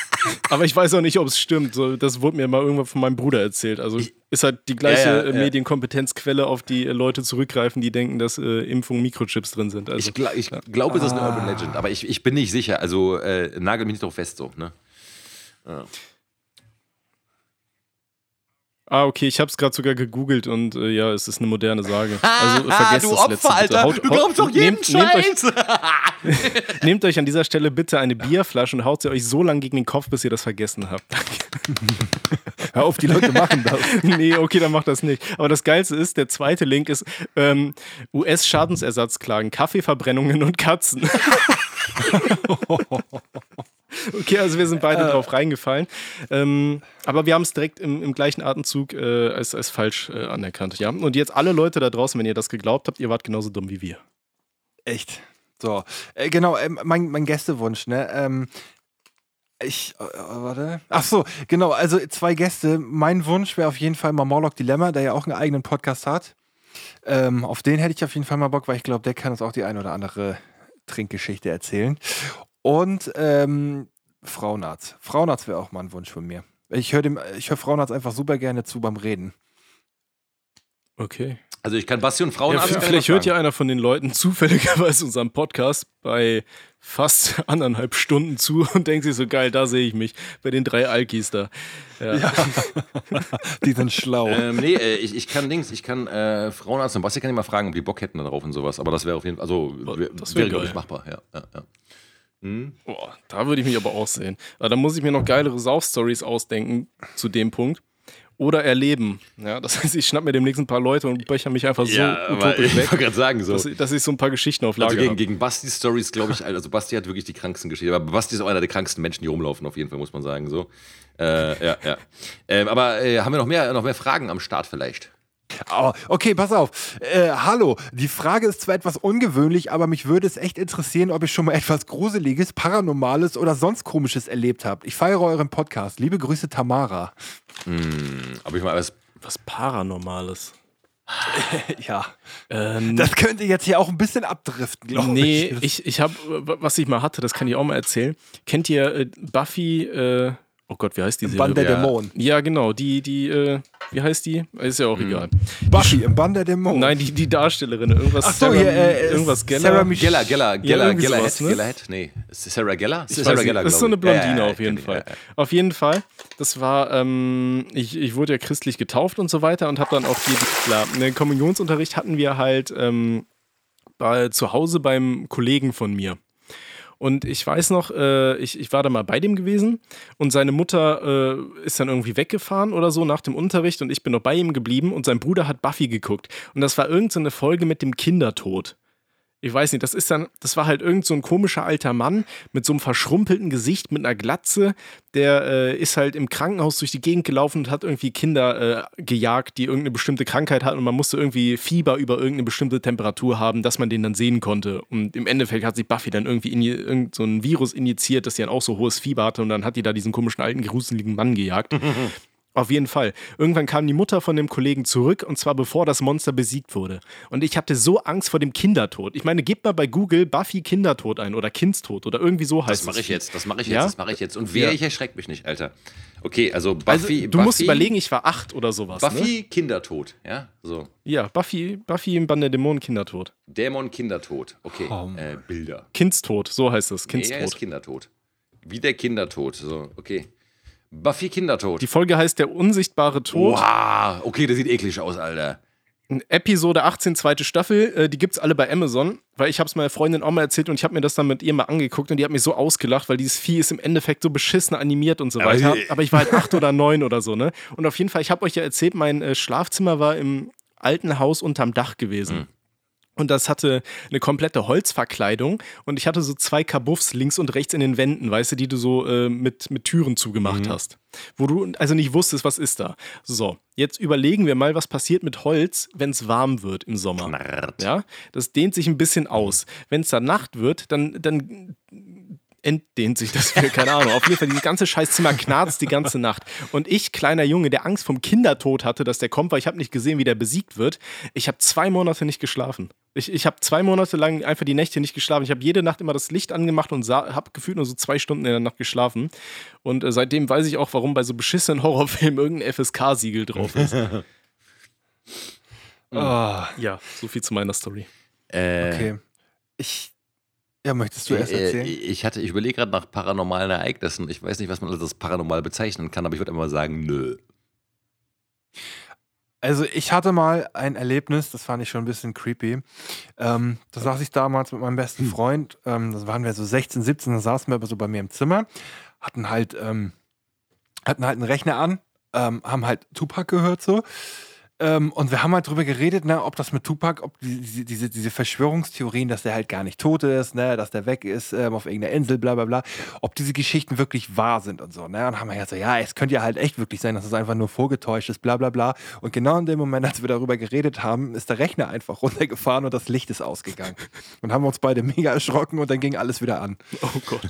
Aber ich weiß auch nicht, ob es stimmt. So, das wurde mir mal irgendwann von meinem Bruder erzählt. Also ist halt die gleiche Ja, ja, äh, ja. Medienkompetenzquelle, auf die äh, Leute zurückgreifen, die denken, dass äh, Impfungen Mikrochips drin sind. Also, Ich, gla ich glaube, es ist eine Urban Legend, aber ich, ich bin nicht sicher. Also äh, nagel mich nicht drauf fest so. Ne? Ah, okay, ich habe es gerade sogar gegoogelt und äh, ja, es ist eine moderne Sage. Also vergesst du das Opfer, letzte. Alter. Haut- du haut- glaubst doch jeden nehmt, nehmt, euch, Scheiß. nehmt euch an dieser Stelle bitte eine Bierflasche und haut sie euch so lang gegen den Kopf, bis ihr das vergessen habt. Hör auf, die Leute machen das. nee, okay, dann macht das nicht. Aber das Geilste ist, der zweite Link ist ähm, US-Schadensersatzklagen, Kaffeeverbrennungen und Katzen. Okay, also wir sind beide drauf reingefallen. Ähm, aber wir haben es direkt im, im gleichen Atemzug äh, als, als falsch äh, anerkannt. Ja? Und jetzt alle Leute da draußen, wenn ihr das geglaubt habt, ihr wart genauso dumm wie wir. Echt. So, äh, genau, ähm, mein, mein Gästewunsch, ne? Ähm, ich, äh, warte. Ach so, genau, also zwei Gäste. Mein Wunsch wäre auf jeden Fall mal Morlock Dilemma, der ja auch einen eigenen Podcast hat. Ähm, auf den hätte ich auf jeden Fall mal Bock, weil ich glaube, der kann uns auch die ein oder andere Trinkgeschichte erzählen. Und ähm, Frauenarzt. Frauenarzt wäre auch mal ein Wunsch von mir. Ich höre ich hör Frauenarzt einfach super gerne zu beim Reden. Okay. Also ich kann Basti und Ja, Frauenarzt gerne vielleicht hört ja einer von den Leuten zufälligerweise unseren Podcast bei fast anderthalb Stunden zu und denkt sich so geil, da sehe ich mich bei den drei Alkis da. Ja. Die sind schlau. Ähm, nee, äh, ich, ich kann Dings, ich kann äh, Frauenarzt und Basti kann ich mal fragen, ob die Bock hätten darauf und sowas. Aber das wäre auf jeden Fall, also wär, das wär wäre, glaube geil. ich, machbar. Ja, ja, ja. Hm? Boah, da würde ich mich aber auch sehen. Aber da muss ich mir noch geilere Sauf-Stories ausdenken zu dem Punkt. Oder erleben. Ja, das heißt, ich schnapp mir demnächst ein paar Leute und böcher mich einfach so ja, utopisch ich weg, sagen, so. dass, ich- dass ich so ein paar Geschichten auf Also Lager gegen, habe. gegen Bastis Stories, glaube ich, also Basti hat wirklich die kranksten Geschichten. Aber Basti ist auch einer der kranksten Menschen, die rumlaufen, auf jeden Fall, muss man sagen. So. Äh, ja, ja. Ähm, aber äh, haben wir noch mehr, noch mehr Fragen am Start vielleicht? Oh, okay, pass auf. Äh, hallo, die Frage ist zwar etwas ungewöhnlich, aber mich würde es echt interessieren, ob ihr schon mal etwas Gruseliges, Paranormales oder sonst Komisches erlebt habt. Ich feiere euren Podcast. Liebe Grüße, Tamara. Aber ich mal was. Was Paranormales. Ja. Ähm, Das könnte jetzt hier auch ein bisschen abdriften, glaube nee, ich. ich, ich habe, was ich mal hatte, das kann ich auch mal erzählen. Kennt ihr äh, Buffy, äh, oh Gott, wie heißt die Serie? Bann der Ja. Dämonen. Ja, genau, die, die, äh, wie heißt die? Ist ja auch egal. Buffy im Bann der Dämonen. Nein, die, die Darstellerin, irgendwas, Ach so, Sarah, hier, äh, irgendwas Geller. Sarah Mich- Geller, Geller, Geller, irgendwie Geller, sowas, Head, ne? Geller Head? Nee. Ist Sarah Geller? Ich Sarah nicht, das ist so eine. Blondine Ja, ja, auf jeden ich, Fall. ja, ja. Auf jeden Fall, das war, ähm, ich, ich wurde ja christlich getauft und so weiter und habe dann auch hier, klar, einen Kommunionsunterricht hatten wir halt ähm, bei, zu Hause beim Kollegen von mir. Und ich weiß noch, äh, ich, ich war da mal bei dem gewesen und seine Mutter äh, ist dann irgendwie weggefahren oder so nach dem Unterricht und ich bin noch bei ihm geblieben und sein Bruder hat Buffy geguckt. Und das war irgendeine so Folge mit dem Kindertod. Ich weiß nicht, das ist dann, das war halt irgend so ein komischer alter Mann mit so einem verschrumpelten Gesicht, mit einer Glatze, der äh, ist halt im Krankenhaus durch die Gegend gelaufen und hat irgendwie Kinder äh, gejagt, die irgendeine bestimmte Krankheit hatten und man musste irgendwie Fieber über irgendeine bestimmte Temperatur haben, dass man den dann sehen konnte. Und im Endeffekt hat sich Buffy dann irgendwie irgend so ein Virus injiziert, dass sie dann auch so hohes Fieber hatte und dann hat die da diesen komischen alten, gruseligen Mann gejagt. Auf jeden Fall. Irgendwann kam die Mutter von dem Kollegen zurück und zwar bevor das Monster besiegt wurde. Und ich hatte so Angst vor dem Kindertod. Ich meine, gebt mal bei Google Buffy Kindertod ein oder Kindstod oder irgendwie so heißt Das mache ich jetzt, das mache ich Ja? jetzt, das mache ich jetzt. Und wer, Ja. ich erschreckt mich nicht, Alter. Okay, also Buffy, Also, du Buffy, musst überlegen, ich war acht oder sowas. Ne? Buffy, Kindertod, ja, so. Ja, Buffy, Buffy im Band der Dämonen Kindertod. Dämon, Kindertod, okay, äh, Bilder. Kindstod, so heißt es. Nee, er ist Kindstod. Kindertod. Wie der Kindertod, so, okay. Buffy, Kindertod. Die Folge heißt Der unsichtbare Tod. Wow, okay, das sieht eklig aus, Alter. Episode 18, zweite Staffel, äh, die gibt's alle bei Amazon, weil ich hab's meiner Freundin auch mal erzählt und ich habe mir das dann mit ihr mal angeguckt und die hat mich so ausgelacht, weil dieses Vieh ist im Endeffekt so beschissen animiert und so Aber weiter. Aber ich war halt acht oder neun oder so, ne? Und auf jeden Fall, ich habe euch ja erzählt, mein äh, Schlafzimmer war im alten Haus unterm Dach gewesen. Und das hatte eine komplette Holzverkleidung und ich hatte so zwei Kabuffs links und rechts in den Wänden, weißt du, die du so äh, mit, mit Türen zugemacht hast. Wo du also nicht wusstest, was ist da. So, jetzt überlegen wir mal, was passiert mit Holz, wenn es warm wird im Sommer. Knarrt. Ja, das dehnt sich ein bisschen aus. Wenn es dann Nacht wird, dann, dann entdehnt sich das für, keine Ahnung. Auf jeden Fall, dieses ganze Scheißzimmer knarzt die ganze Nacht. Und ich, kleiner Junge, der Angst vom Kindertod hatte, dass der kommt, weil ich habe nicht gesehen, wie der besiegt wird, ich habe zwei Monate nicht geschlafen. Ich, ich habe zwei Monate lang einfach die Nächte nicht geschlafen. Ich habe jede Nacht immer das Licht angemacht und habe gefühlt nur so zwei Stunden in der Nacht geschlafen. Und äh, seitdem weiß ich auch, warum bei so beschissenen Horrorfilmen irgendein FSK-Siegel drauf ist. Oh, ja, so viel zu meiner Story. Äh, okay. Ich. Ja, möchtest du erst äh, erzählen? ich hatte, ich überlege gerade nach paranormalen Ereignissen. Ich weiß nicht, was man alles als paranormal bezeichnen kann, aber ich würde einfach mal sagen, nö. Also ich hatte mal ein Erlebnis, das fand ich schon ein bisschen creepy. Ähm, da saß ich damals mit meinem besten Freund, ähm, das waren wir so 16, 17, da saßen wir aber so bei mir im Zimmer, hatten halt, ähm, hatten halt einen Rechner an, ähm, haben halt Tupac gehört so. Ähm, und wir haben halt drüber geredet, ne, ob das mit Tupac, ob die, diese, diese, diese Verschwörungstheorien, dass der halt gar nicht tot ist, ne, dass der weg ist ähm, auf irgendeiner Insel, bla bla bla, ob diese Geschichten wirklich wahr sind und so. Ne? Und haben wir gesagt, so, ja, es könnte ja halt echt wirklich sein, dass es einfach nur vorgetäuscht ist, bla bla bla. Und genau in dem Moment, als wir darüber geredet haben, ist der Rechner einfach runtergefahren und das Licht ist ausgegangen. Und haben uns beide mega erschrocken und dann ging alles wieder an. Oh Gott.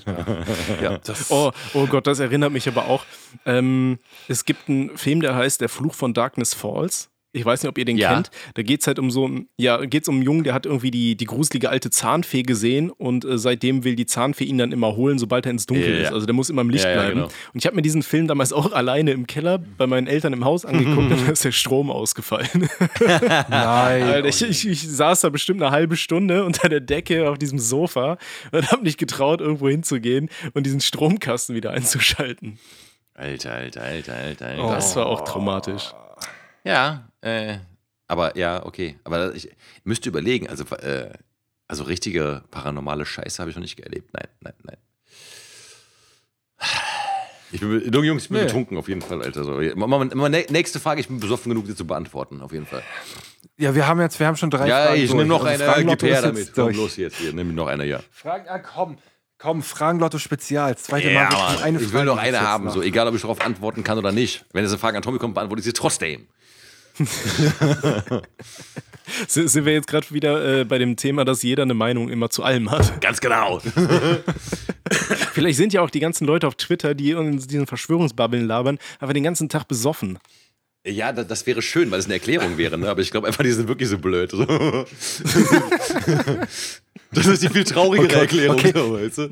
Ja, das, Oh, oh Gott, das erinnert mich aber auch. Ähm, es gibt einen Film, der heißt Der Fluch von Darkness Falls. Ich weiß nicht, ob ihr den Ja. kennt. Da geht es halt um so einen, ja, geht's um einen Jungen, der hat irgendwie die, die gruselige alte Zahnfee gesehen und äh, seitdem will die Zahnfee ihn dann immer holen, sobald er ins Dunkel Ja, ist. Also der muss immer im Licht Ja, ja, bleiben. genau. Und ich habe mir diesen Film damals auch alleine im Keller bei meinen Eltern im Haus angeguckt und da ist der Strom ausgefallen. nein. Alter, ich, ich, ich saß da bestimmt eine halbe Stunde unter der Decke auf diesem Sofa und habe nicht getraut, irgendwo hinzugehen und diesen Stromkasten wieder einzuschalten. Alter, alter, alter, alter, alter. Das war auch traumatisch. Ja, äh, aber ja, okay. Aber ich müsste überlegen, also, äh, also richtige paranormale Scheiße habe ich noch nicht erlebt. Nein, nein, nein. Ich bin, Jungs, ich bin Nee. betrunken auf jeden Fall, Alter. So, nächste Frage, ich bin besoffen genug, sie zu beantworten, auf jeden Fall. Ja, wir haben jetzt, wir haben schon drei ja, Fragen ich durch. nehme noch Also eine, gib her damit. Komm, durch. los jetzt hier, nimm noch eine, ja. Fragen, ah, komm, komm, Fragenlotto Spezial. Zweite Ja, Mal. ich will noch eine haben, noch. so egal, ob ich darauf antworten kann oder nicht. Wenn es eine Frage an Tommy kommt, beantworte ich sie trotzdem. Sind wir jetzt gerade wieder äh, bei dem Thema, dass jeder eine Meinung immer zu allem hat? Ganz genau. Vielleicht sind ja auch die ganzen Leute auf Twitter, die in diesen Verschwörungsbabbeln labern, einfach den ganzen Tag besoffen. Ja, das, das wäre schön, weil es eine Erklärung wäre, ne? aber ich glaube einfach, die sind wirklich so blöd. So. Das ist die viel traurigere Okay, Erklärung, okay. so, weißt du?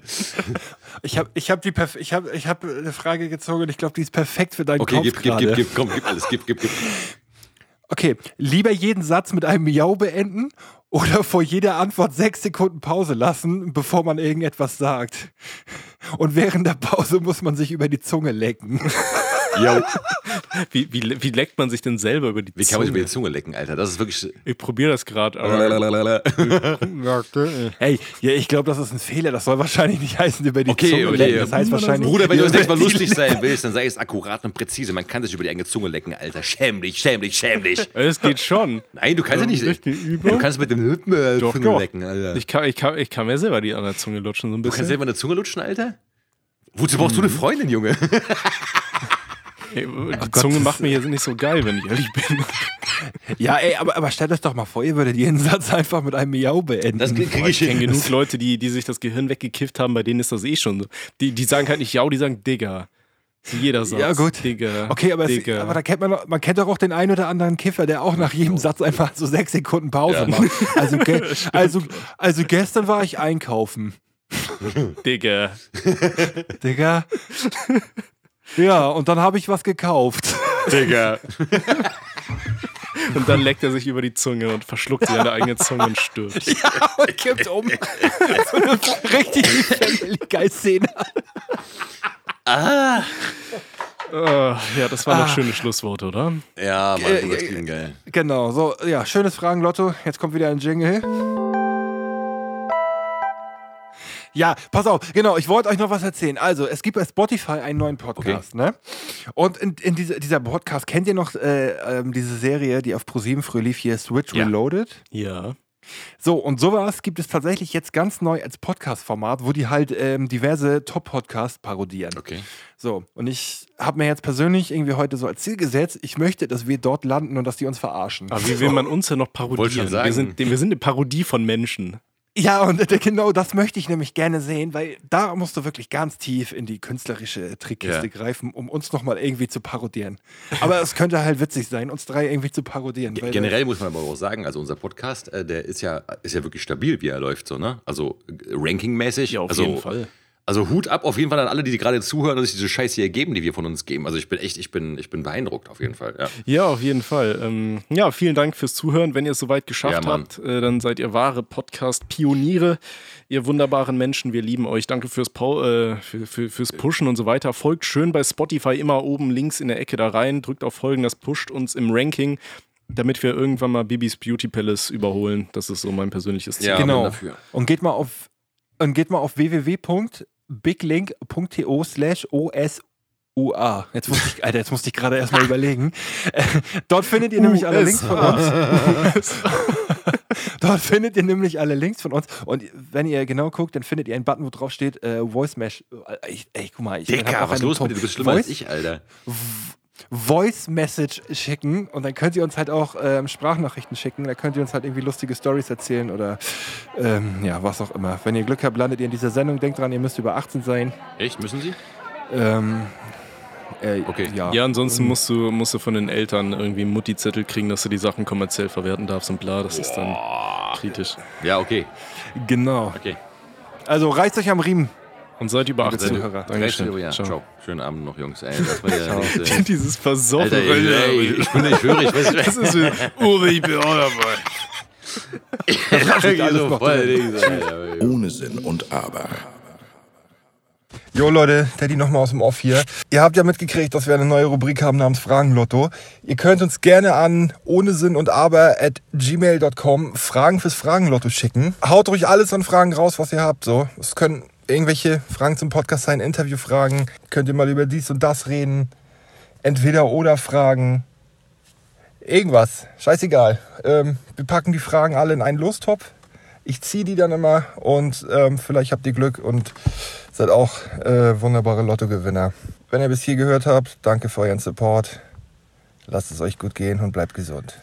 Ich habe ich hab die perf ich hab, ich hab eine Frage gezogen und ich glaube, die ist perfekt für deinen Okay, Kopf gib, gib, gerade. gib, gib, komm, gib alles, gib, gib, gib. Okay, lieber jeden Satz mit einem Miau beenden oder vor jeder Antwort sechs Sekunden Pause lassen, bevor man irgendetwas sagt. Und während der Pause muss man sich über die Zunge lecken. Yo. Wie, wie, wie leckt man sich denn selber über die Wie kann man sich Zunge? über die Zunge lecken, Alter? Das ist wirklich. Ich probiere das gerade, aber Hey, ja, ich glaube, das ist ein Fehler. Das soll wahrscheinlich nicht heißen über die Okay, Zunge okay. lecken. Das heißt wahrscheinlich. Bruder, wenn du das nächste Mal lustig sein willst, dann sei es akkurat und präzise. Man kann sich über die eigene Zunge lecken, Alter. Schäm dich, schäm dich, schäm dich. es geht schon. Nein, du kannst ja nicht. Du kannst mit dem Lippen äh, Doch, Zunge doch. lecken, Alter. Ich kann, ich, kann, ich kann mir selber die an der Zunge lutschen, so ein du kannst bisschen. selber eine Zunge lutschen, Alter? Wozu brauchst du eine Freundin, Junge? Ey, die Gott, Zunge das- macht mir jetzt nicht so geil, wenn ich ehrlich bin. Ja, ey, aber, aber stellt euch doch mal vor, ihr würdet jeden Satz einfach mit einem Miau beenden. Das kriege Boah, ich ich kenne genug Leute, die, die sich das Gehirn weggekifft haben, bei denen ist das eh schon so. Die, die sagen halt nicht ja, die sagen Digga. Jeder Satz. Ja, gut. Digga. Okay, aber, es, aber da kennt man, doch- man kennt doch auch den einen oder anderen Kiffer, der auch nach jedem Satz einfach so sechs Sekunden Pause Ja. macht. Also, ge also, also gestern war ich einkaufen. Digga. Digga. Ja, und dann habe ich was gekauft. Digga. Und dann leckt er sich über die Zunge und verschluckt sich an der eigenen Zunge und stirbt. Ja, und kippt um. richtig Family Guy Szene. Äh, ja, das waren noch schöne Schlussworte, oder? Ja, Mann, Äh, übertrieben geil. Genau, so, ja, schönes Fragen-Lotto. Jetzt kommt wieder ein Jingle. Ja, pass auf, genau, ich wollte euch noch was erzählen. Also, es gibt bei Spotify einen neuen Podcast, ne? Und in, in diese, dieser Podcast, kennt ihr noch äh, ähm, diese Serie, die auf ProSieben früher lief, hier Switch Ja. Reloaded? Ja. So, und sowas gibt es tatsächlich jetzt ganz neu als Podcast-Format, wo die halt ähm, diverse Top-Podcasts parodieren. Okay. So, und ich habe mir jetzt persönlich irgendwie heute so als Ziel gesetzt, ich möchte, dass wir dort landen und dass die uns verarschen. Aber wie will man uns ja noch Wollte parodieren? schon sagen. Wir sind, wir sind eine Parodie von Menschen. Ja, und äh, genau das möchte ich nämlich gerne sehen, weil da musst du wirklich ganz tief in die künstlerische Trickkiste Ja. greifen, um uns nochmal irgendwie zu parodieren. Aber es könnte halt witzig sein, uns drei irgendwie zu parodieren. weil- Generell muss man aber auch sagen, also unser Podcast, äh, der ist ja, ist ja wirklich stabil, wie er läuft, so, ne? Also rankingmäßig. Ja, auf also, jeden Fall. Also Hut ab auf jeden Fall an alle, die gerade zuhören und sich diese Scheiße hier geben, die wir von uns geben. Also ich bin echt, ich bin, ich bin beeindruckt auf jeden Fall. Ja. Ja, auf jeden Fall. Ähm, ja, vielen Dank fürs Zuhören. Wenn ihr es soweit geschafft Ja, habt, äh, dann seid ihr wahre Podcast-Pioniere. Ihr wunderbaren Menschen, wir lieben euch. Danke fürs, Pau äh, für, für, fürs Pushen und so weiter. Folgt schön bei Spotify immer oben links in der Ecke da rein. Drückt auf Folgen, das pusht uns im Ranking, damit wir irgendwann mal Bibis Beauty Palace überholen. Das ist so mein persönliches Ziel. Ja, genau. Und geht mal auf, und geht mal auf www.biglink.to slash OSUA. Jetzt musste ich, Alter, jetzt musste ich gerade erstmal überlegen. Dort findet ihr nämlich alle Links von uns. dort findet ihr nämlich alle Links von uns. Und wenn ihr genau guckt, dann findet ihr einen Button, wo drauf steht äh, Voice Mesh. Äh, ich- Ey, guck mal, ich Dicker, was los mit dir? Du bist schlimmer Voice, als ich, Alter. Voice Message schicken und dann könnt ihr uns halt auch ähm, Sprachnachrichten schicken. Da könnt ihr uns halt irgendwie lustige Stories erzählen oder ähm, ja, was auch immer. Wenn ihr Glück habt, landet ihr in dieser Sendung. Denkt dran, ihr müsst über 18 sein. Echt? Müssen sie? Ähm, äh, Okay. Ja. Ja, ansonsten musst du, musst du von den Eltern irgendwie einen Mutti-Zettel kriegen, dass du die Sachen kommerziell verwerten darfst und bla. Das ist dann kritisch. Ja, okay. Genau. Okay. Also reißt euch am Riemen. Und seid über Liebe 18. Zuhörer. Dankeschön. Ja, Ciao. ciao. Schönen Abend noch, Jungs. Ey, das war ja nichts, ey. Dieses Versoffen. Alter, ey, ey, ich bin nicht höre, ich weiß Das ist wie, Uwe, ich bin auch dabei. so noch voll. Ohne Sinn und Aber. Jo Leute, Teddy nochmal aus dem Off hier. Ihr habt ja mitgekriegt, dass wir eine neue Rubrik haben namens Fragenlotto. Ihr könnt uns gerne an ohne Sinn und aber at gmail.com Fragen fürs Fragenlotto schicken. Haut ruhig alles an Fragen raus, was ihr habt. So, es können irgendwelche Fragen zum Podcast sein, Interviewfragen. Könnt ihr mal über dies und das reden. Entweder oder Fragen. Irgendwas. Scheißegal. Ähm, wir packen die Fragen alle in einen Lostopf. Ich ziehe die dann immer und ähm, vielleicht habt ihr Glück und seid auch äh, wunderbare Lottogewinner. Wenn ihr bis hier gehört habt, danke für euren Support. Lasst es euch gut gehen und bleibt gesund.